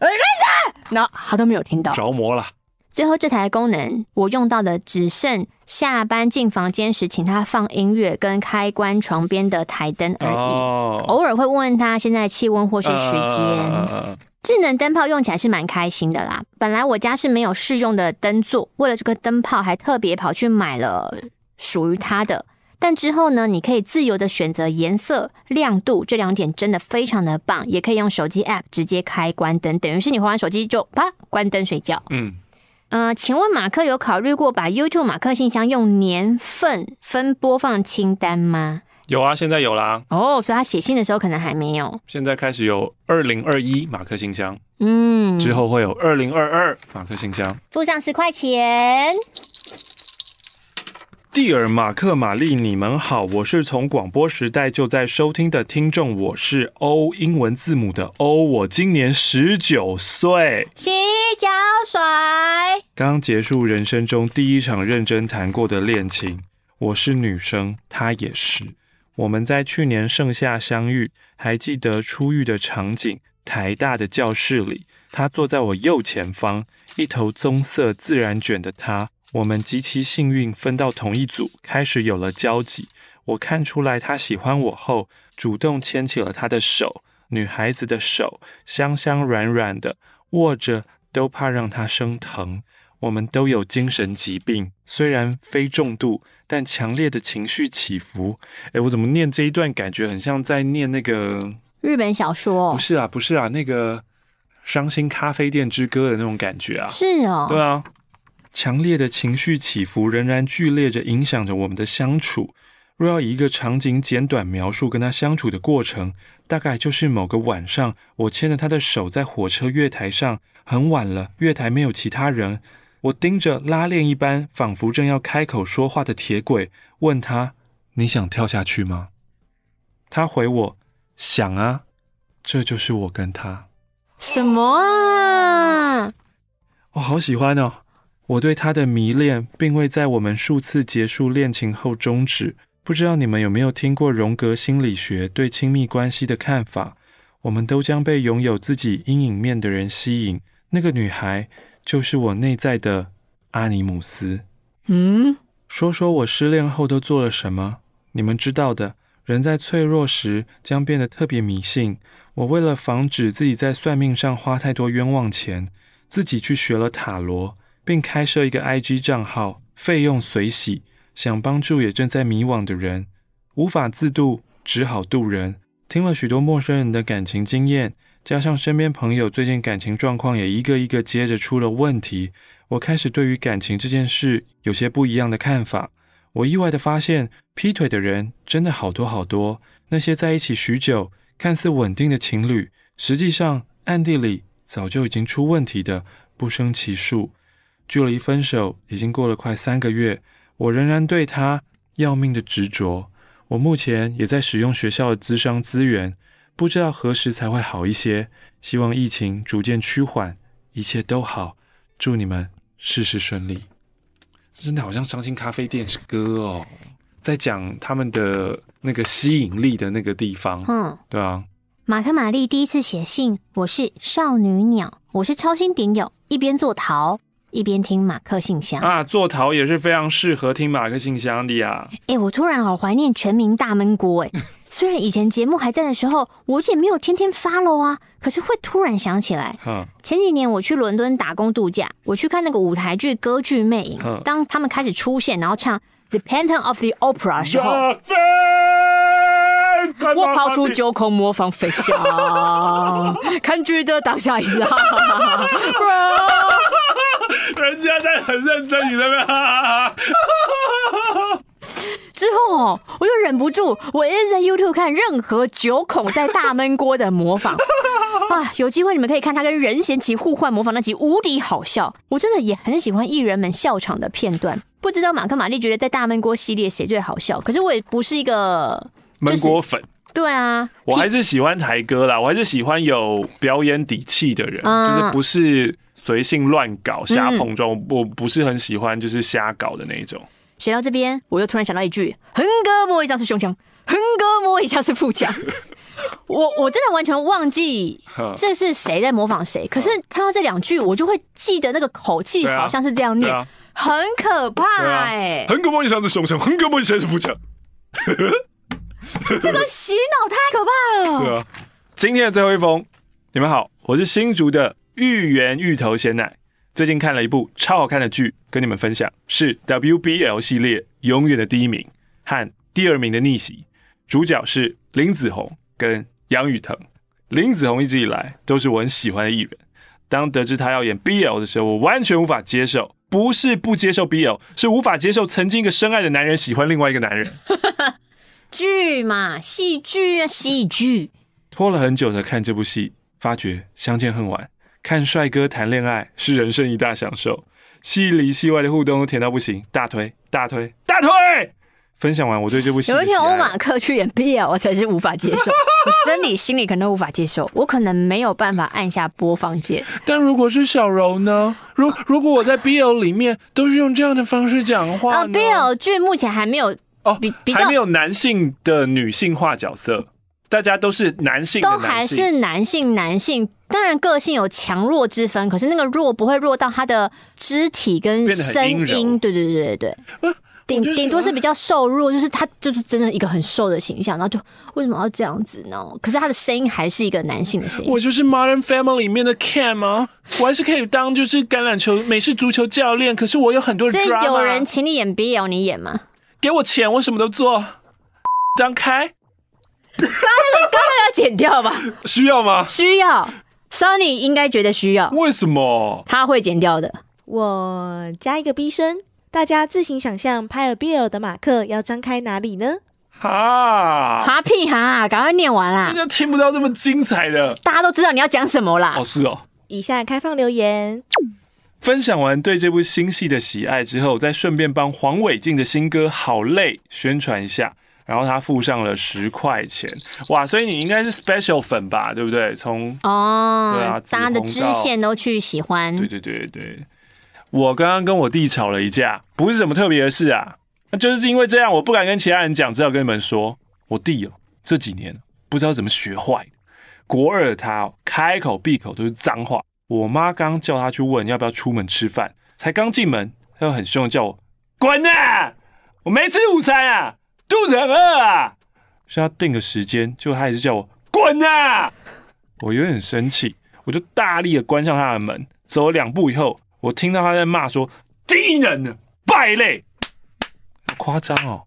[SPEAKER 2] ，Alexa，Alexa，然后他都没有听到，
[SPEAKER 1] 着魔了。
[SPEAKER 2] 最后这台功能我用到的只剩下班进房间时，请他放音乐跟开关床边的台灯而已。哦、偶尔会问问他现在气温或是时间。呃智能灯泡用起来是蛮开心的啦。本来我家是没有适用的灯座，为了这个灯泡还特别跑去买了属于它的。但之后呢，你可以自由的选择颜色、亮度，这两点真的非常的棒。也可以用手机 App 直接开关灯，等于是你滑完手机就啪关灯睡觉。嗯，呃，请问马克有考虑过把 YouTube 马克信箱用年份分播放清单吗？
[SPEAKER 1] 有啊，现在有啦。
[SPEAKER 2] 哦，所以他写信的时候可能还没有。
[SPEAKER 1] 现在开始有二零二一马克信箱，嗯，之后会有二零二二马克信箱。
[SPEAKER 2] 付上十块钱。
[SPEAKER 1] 蒂尔、马克、玛丽，你们好，我是从广播时代就在收听的听众，我是 O 英文字母的 O，我今年十九岁。
[SPEAKER 2] 洗脚水。
[SPEAKER 1] 刚结束人生中第一场认真谈过的恋情，我是女生，她也是。我们在去年盛夏相遇，还记得初遇的场景。台大的教室里，她坐在我右前方，一头棕色自然卷的他。我们极其幸运分到同一组，开始有了交集。我看出来他喜欢我后，主动牵起了他的手。女孩子的手香香软软的，握着都怕让他生疼。我们都有精神疾病，虽然非重度，但强烈的情绪起伏。诶，我怎么念这一段，感觉很像在念那个
[SPEAKER 2] 日本小说？
[SPEAKER 1] 不是啊，不是啊，那个《伤心咖啡店之歌》的那种感觉啊。
[SPEAKER 2] 是哦，
[SPEAKER 1] 对啊，强烈的情绪起伏仍然剧烈着影响着我们的相处。若要以一个场景简短描述跟他相处的过程，大概就是某个晚上，我牵着他的手在火车月台上，很晚了，月台没有其他人。我盯着拉链一般，仿佛正要开口说话的铁轨，问他：“你想跳下去吗？”他回我：“想啊。”这就是我跟他。
[SPEAKER 2] 什么啊？
[SPEAKER 1] 我好喜欢哦！我对他的迷恋，并未在我们数次结束恋情后终止。不知道你们有没有听过荣格心理学对亲密关系的看法？我们都将被拥有自己阴影面的人吸引。那个女孩。就是我内在的阿尼姆斯。嗯，说说我失恋后都做了什么？你们知道的，人在脆弱时将变得特别迷信。我为了防止自己在算命上花太多冤枉钱，自己去学了塔罗，并开设一个 IG 账号，费用随喜，想帮助也正在迷惘的人。无法自渡，只好渡人。听了许多陌生人的感情经验。加上身边朋友最近感情状况也一个一个接着出了问题，我开始对于感情这件事有些不一样的看法。我意外地发现，劈腿的人真的好多好多。那些在一起许久、看似稳定的情侣，实际上暗地里早就已经出问题的不胜其数。距离分手已经过了快三个月，我仍然对他要命的执着。我目前也在使用学校的咨商资源。不知道何时才会好一些，希望疫情逐渐趋缓，一切都好，祝你们事事顺利。真的好像伤心咖啡店是歌哦，在讲他们的那个吸引力的那个地方。嗯，对啊。
[SPEAKER 2] 马克玛丽第一次写信，我是少女鸟，我是超新顶友，一边做陶一边听马克信箱
[SPEAKER 1] 啊，做陶也是非常适合听马克信箱的呀。
[SPEAKER 2] 哎、欸，我突然好怀念全民大闷锅哎。虽然以前节目还在的时候，我也没有天天 follow 啊，可是会突然想起来。前几年我去伦敦打工度假，我去看那个舞台剧《歌剧魅影》，当他们开始出现，然后唱《The Phantom of the Opera》的时候，我跑出九孔模仿飞翔，看剧的当下一直哈哈哈哈，
[SPEAKER 1] 人家在很认真，你在那哈哈哈。
[SPEAKER 2] 之后哦，我就忍不住，我一直在 YouTube 看任何九孔在大闷锅的模仿 啊！有机会你们可以看他跟任贤齐互换模仿那集，无敌好笑。我真的也很喜欢艺人们笑场的片段。不知道马克玛丽觉得在大闷锅系列谁最好笑？可是我也不是一个闷锅粉。对啊，
[SPEAKER 1] 我还是喜欢台哥啦，我还是喜欢有表演底气的人，就是不是。随性乱搞、瞎碰撞，嗯、我不是很喜欢就是瞎搞的那一种。
[SPEAKER 2] 写到这边，我又突然想到一句：横膈摸一下是胸腔，横膈膜一下是腹腔。我我真的完全忘记 这是谁在模仿谁，可是看到这两句，我就会记得那个口气好像是这样念，很可怕哎、欸！
[SPEAKER 1] 横膈膜一下是胸腔，横膈摸一下是腹腔。
[SPEAKER 2] 这个洗脑太可怕了。
[SPEAKER 1] 今天的最后一封，你们好，我是新竹的芋圆芋头鲜奶。最近看了一部超好看的剧，跟你们分享，是 WBL 系列永远的第一名和第二名的逆袭，主角是林子闳跟杨宇腾。林子闳一直以来都是我很喜欢的艺人，当得知他要演 BL 的时候，我完全无法接受，不是不接受 BL，是无法接受曾经一个深爱的男人喜欢另外一个男人。
[SPEAKER 2] 剧嘛，戏剧啊，戏剧。
[SPEAKER 1] 拖了很久才看这部戏，发觉相见恨晚。看帅哥谈恋爱是人生一大享受，戏里戏外的互动都甜到不行，大推大推大推！分享完我对这部戏，
[SPEAKER 2] 有一天欧马克去演 BL，我才是无法接受，我生理心理可能都无法接受，我可能没有办法按下播放键。
[SPEAKER 1] 但如果是小柔呢？如 如果我在 BL 里面都是用这样的方式讲话啊
[SPEAKER 2] ，BL 剧目前还没有哦，比比较
[SPEAKER 1] 还没有男性的女性化角色。大家都是男性，
[SPEAKER 2] 都还是男性，男性当然个性有强弱之分，可是那个弱不会弱到他的肢体跟声音，对对对对对，顶顶多是比较瘦弱，就是他就是真的一个很瘦的形象，然后就为什么要这样子呢？可是他的声音还是一个男性的声音。
[SPEAKER 1] 我就是 Modern Family 里面的 Cam 啊？我还是可以当就是橄榄球美式足球教练，可是我有很多人，
[SPEAKER 2] 所以有人请你演 BL，你演吗？
[SPEAKER 1] 给我钱，我什么都做。张开。
[SPEAKER 2] 刚刚那个刚刚要剪掉吧？
[SPEAKER 1] 需要吗？
[SPEAKER 2] 需要。Sunny 应该觉得需要。
[SPEAKER 1] 为什么？
[SPEAKER 2] 他会剪掉的。
[SPEAKER 3] 我加一个 B 声，大家自行想象拍了 BL 的马克要张开哪里呢？
[SPEAKER 1] 哈
[SPEAKER 2] 哈屁哈！赶快念完啦！
[SPEAKER 1] 大家听不到这么精彩的。
[SPEAKER 2] 大家都知道你要讲什么啦。
[SPEAKER 1] 哦，是哦。
[SPEAKER 3] 以下开放留言。
[SPEAKER 1] 分享完对这部新戏的喜爱之后，再顺便帮黄伟晋的新歌《好累》宣传一下。然后他付上了十块钱，哇！所以你应该是 special 粉吧，对不对？从
[SPEAKER 2] 哦，对啊，大家的支线都去喜欢。
[SPEAKER 1] 对对对对，我刚刚跟我弟吵了一架，不是什么特别的事啊，那就是因为这样，我不敢跟其他人讲，只好跟你们说，我弟哦，这几年不知道怎么学坏，国二的他哦，开口闭口都是脏话。我妈刚叫他去问要不要出门吃饭，才刚进门，他又很凶的叫我滚啊！我没吃午餐啊！肚子很饿啊！需要定个时间，结果他还是叫我滚啊！我有点生气，我就大力的关上他的门。走了两步以后，我听到他在骂说：“低能的败类！”夸张哦！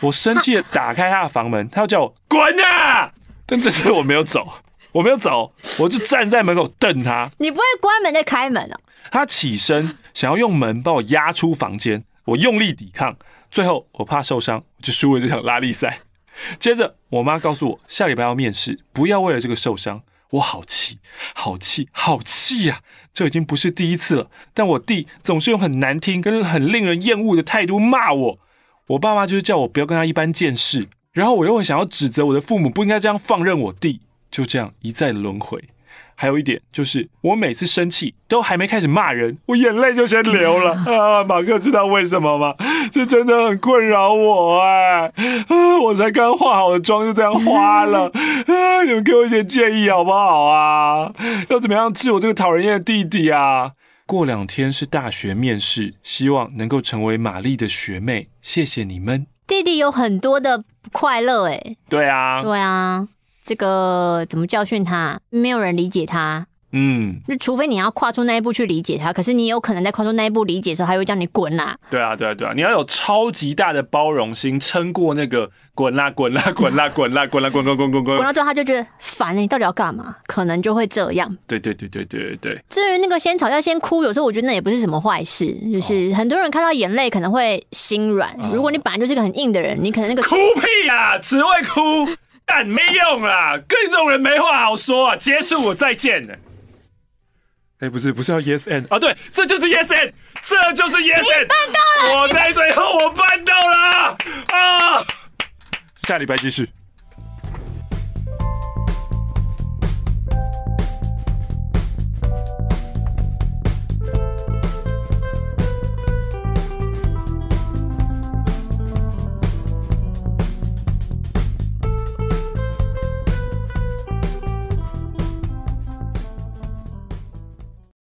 [SPEAKER 1] 我生气的打开他的房门，他要叫我滚啊！但这次我没有走，我没有走，我就站在门口瞪他。
[SPEAKER 2] 你不会关门再开门哦？
[SPEAKER 1] 他起身想要用门把我压出房间，我用力抵抗。最后，我怕受伤，我就输了这场拉力赛。接着，我妈告诉我，下礼拜要面试，不要为了这个受伤。我好气，好气，好气呀！这已经不是第一次了。但我弟总是用很难听跟很令人厌恶的态度骂我。我爸妈就是叫我不要跟他一般见识。然后我又会想要指责我的父母不应该这样放任我弟，就这样一再轮回。还有一点就是，我每次生气都还没开始骂人，我眼泪就先流了 啊！马克知道为什么吗？这真的很困扰我哎！啊，我才刚化好的妆就这样花了 啊！你们给我一点建议好不好啊？要怎么样治我这个讨人厌的弟弟啊？过两天是大学面试，希望能够成为玛丽的学妹。谢谢你们，
[SPEAKER 2] 弟弟有很多的快乐哎。
[SPEAKER 1] 对啊，
[SPEAKER 2] 对啊。这个怎么教训他？没有人理解他。
[SPEAKER 1] 嗯，
[SPEAKER 2] 那除非你要跨出那一步去理解他，可是你有可能在跨出那一步理解的时候，他会叫你滚啦。
[SPEAKER 1] 对啊，对啊，对啊，你要有超级大的包容心，撑过那个滚啦滚啦滚啦滚啦滚啦滚滚滚滚滚。
[SPEAKER 2] 滚到最后，他就觉得烦，你到底要干嘛？可能就会这样。
[SPEAKER 1] 对对对对对对对。
[SPEAKER 2] 至于那个先吵架先哭，有时候我觉得那也不是什么坏事，就是很多人看到眼泪可能会心软。如果你本来就是个很硬的人，你可能那个
[SPEAKER 1] 哭屁啊，只会哭。但没用啦，跟你这种人没话好说啊！结束，我再见了。哎、欸，不是，不是要 yes and 啊？对，这就是 yes and，这就是 yes and。
[SPEAKER 2] 办到了！
[SPEAKER 1] 我在最后，我办到了啊！下礼拜继续。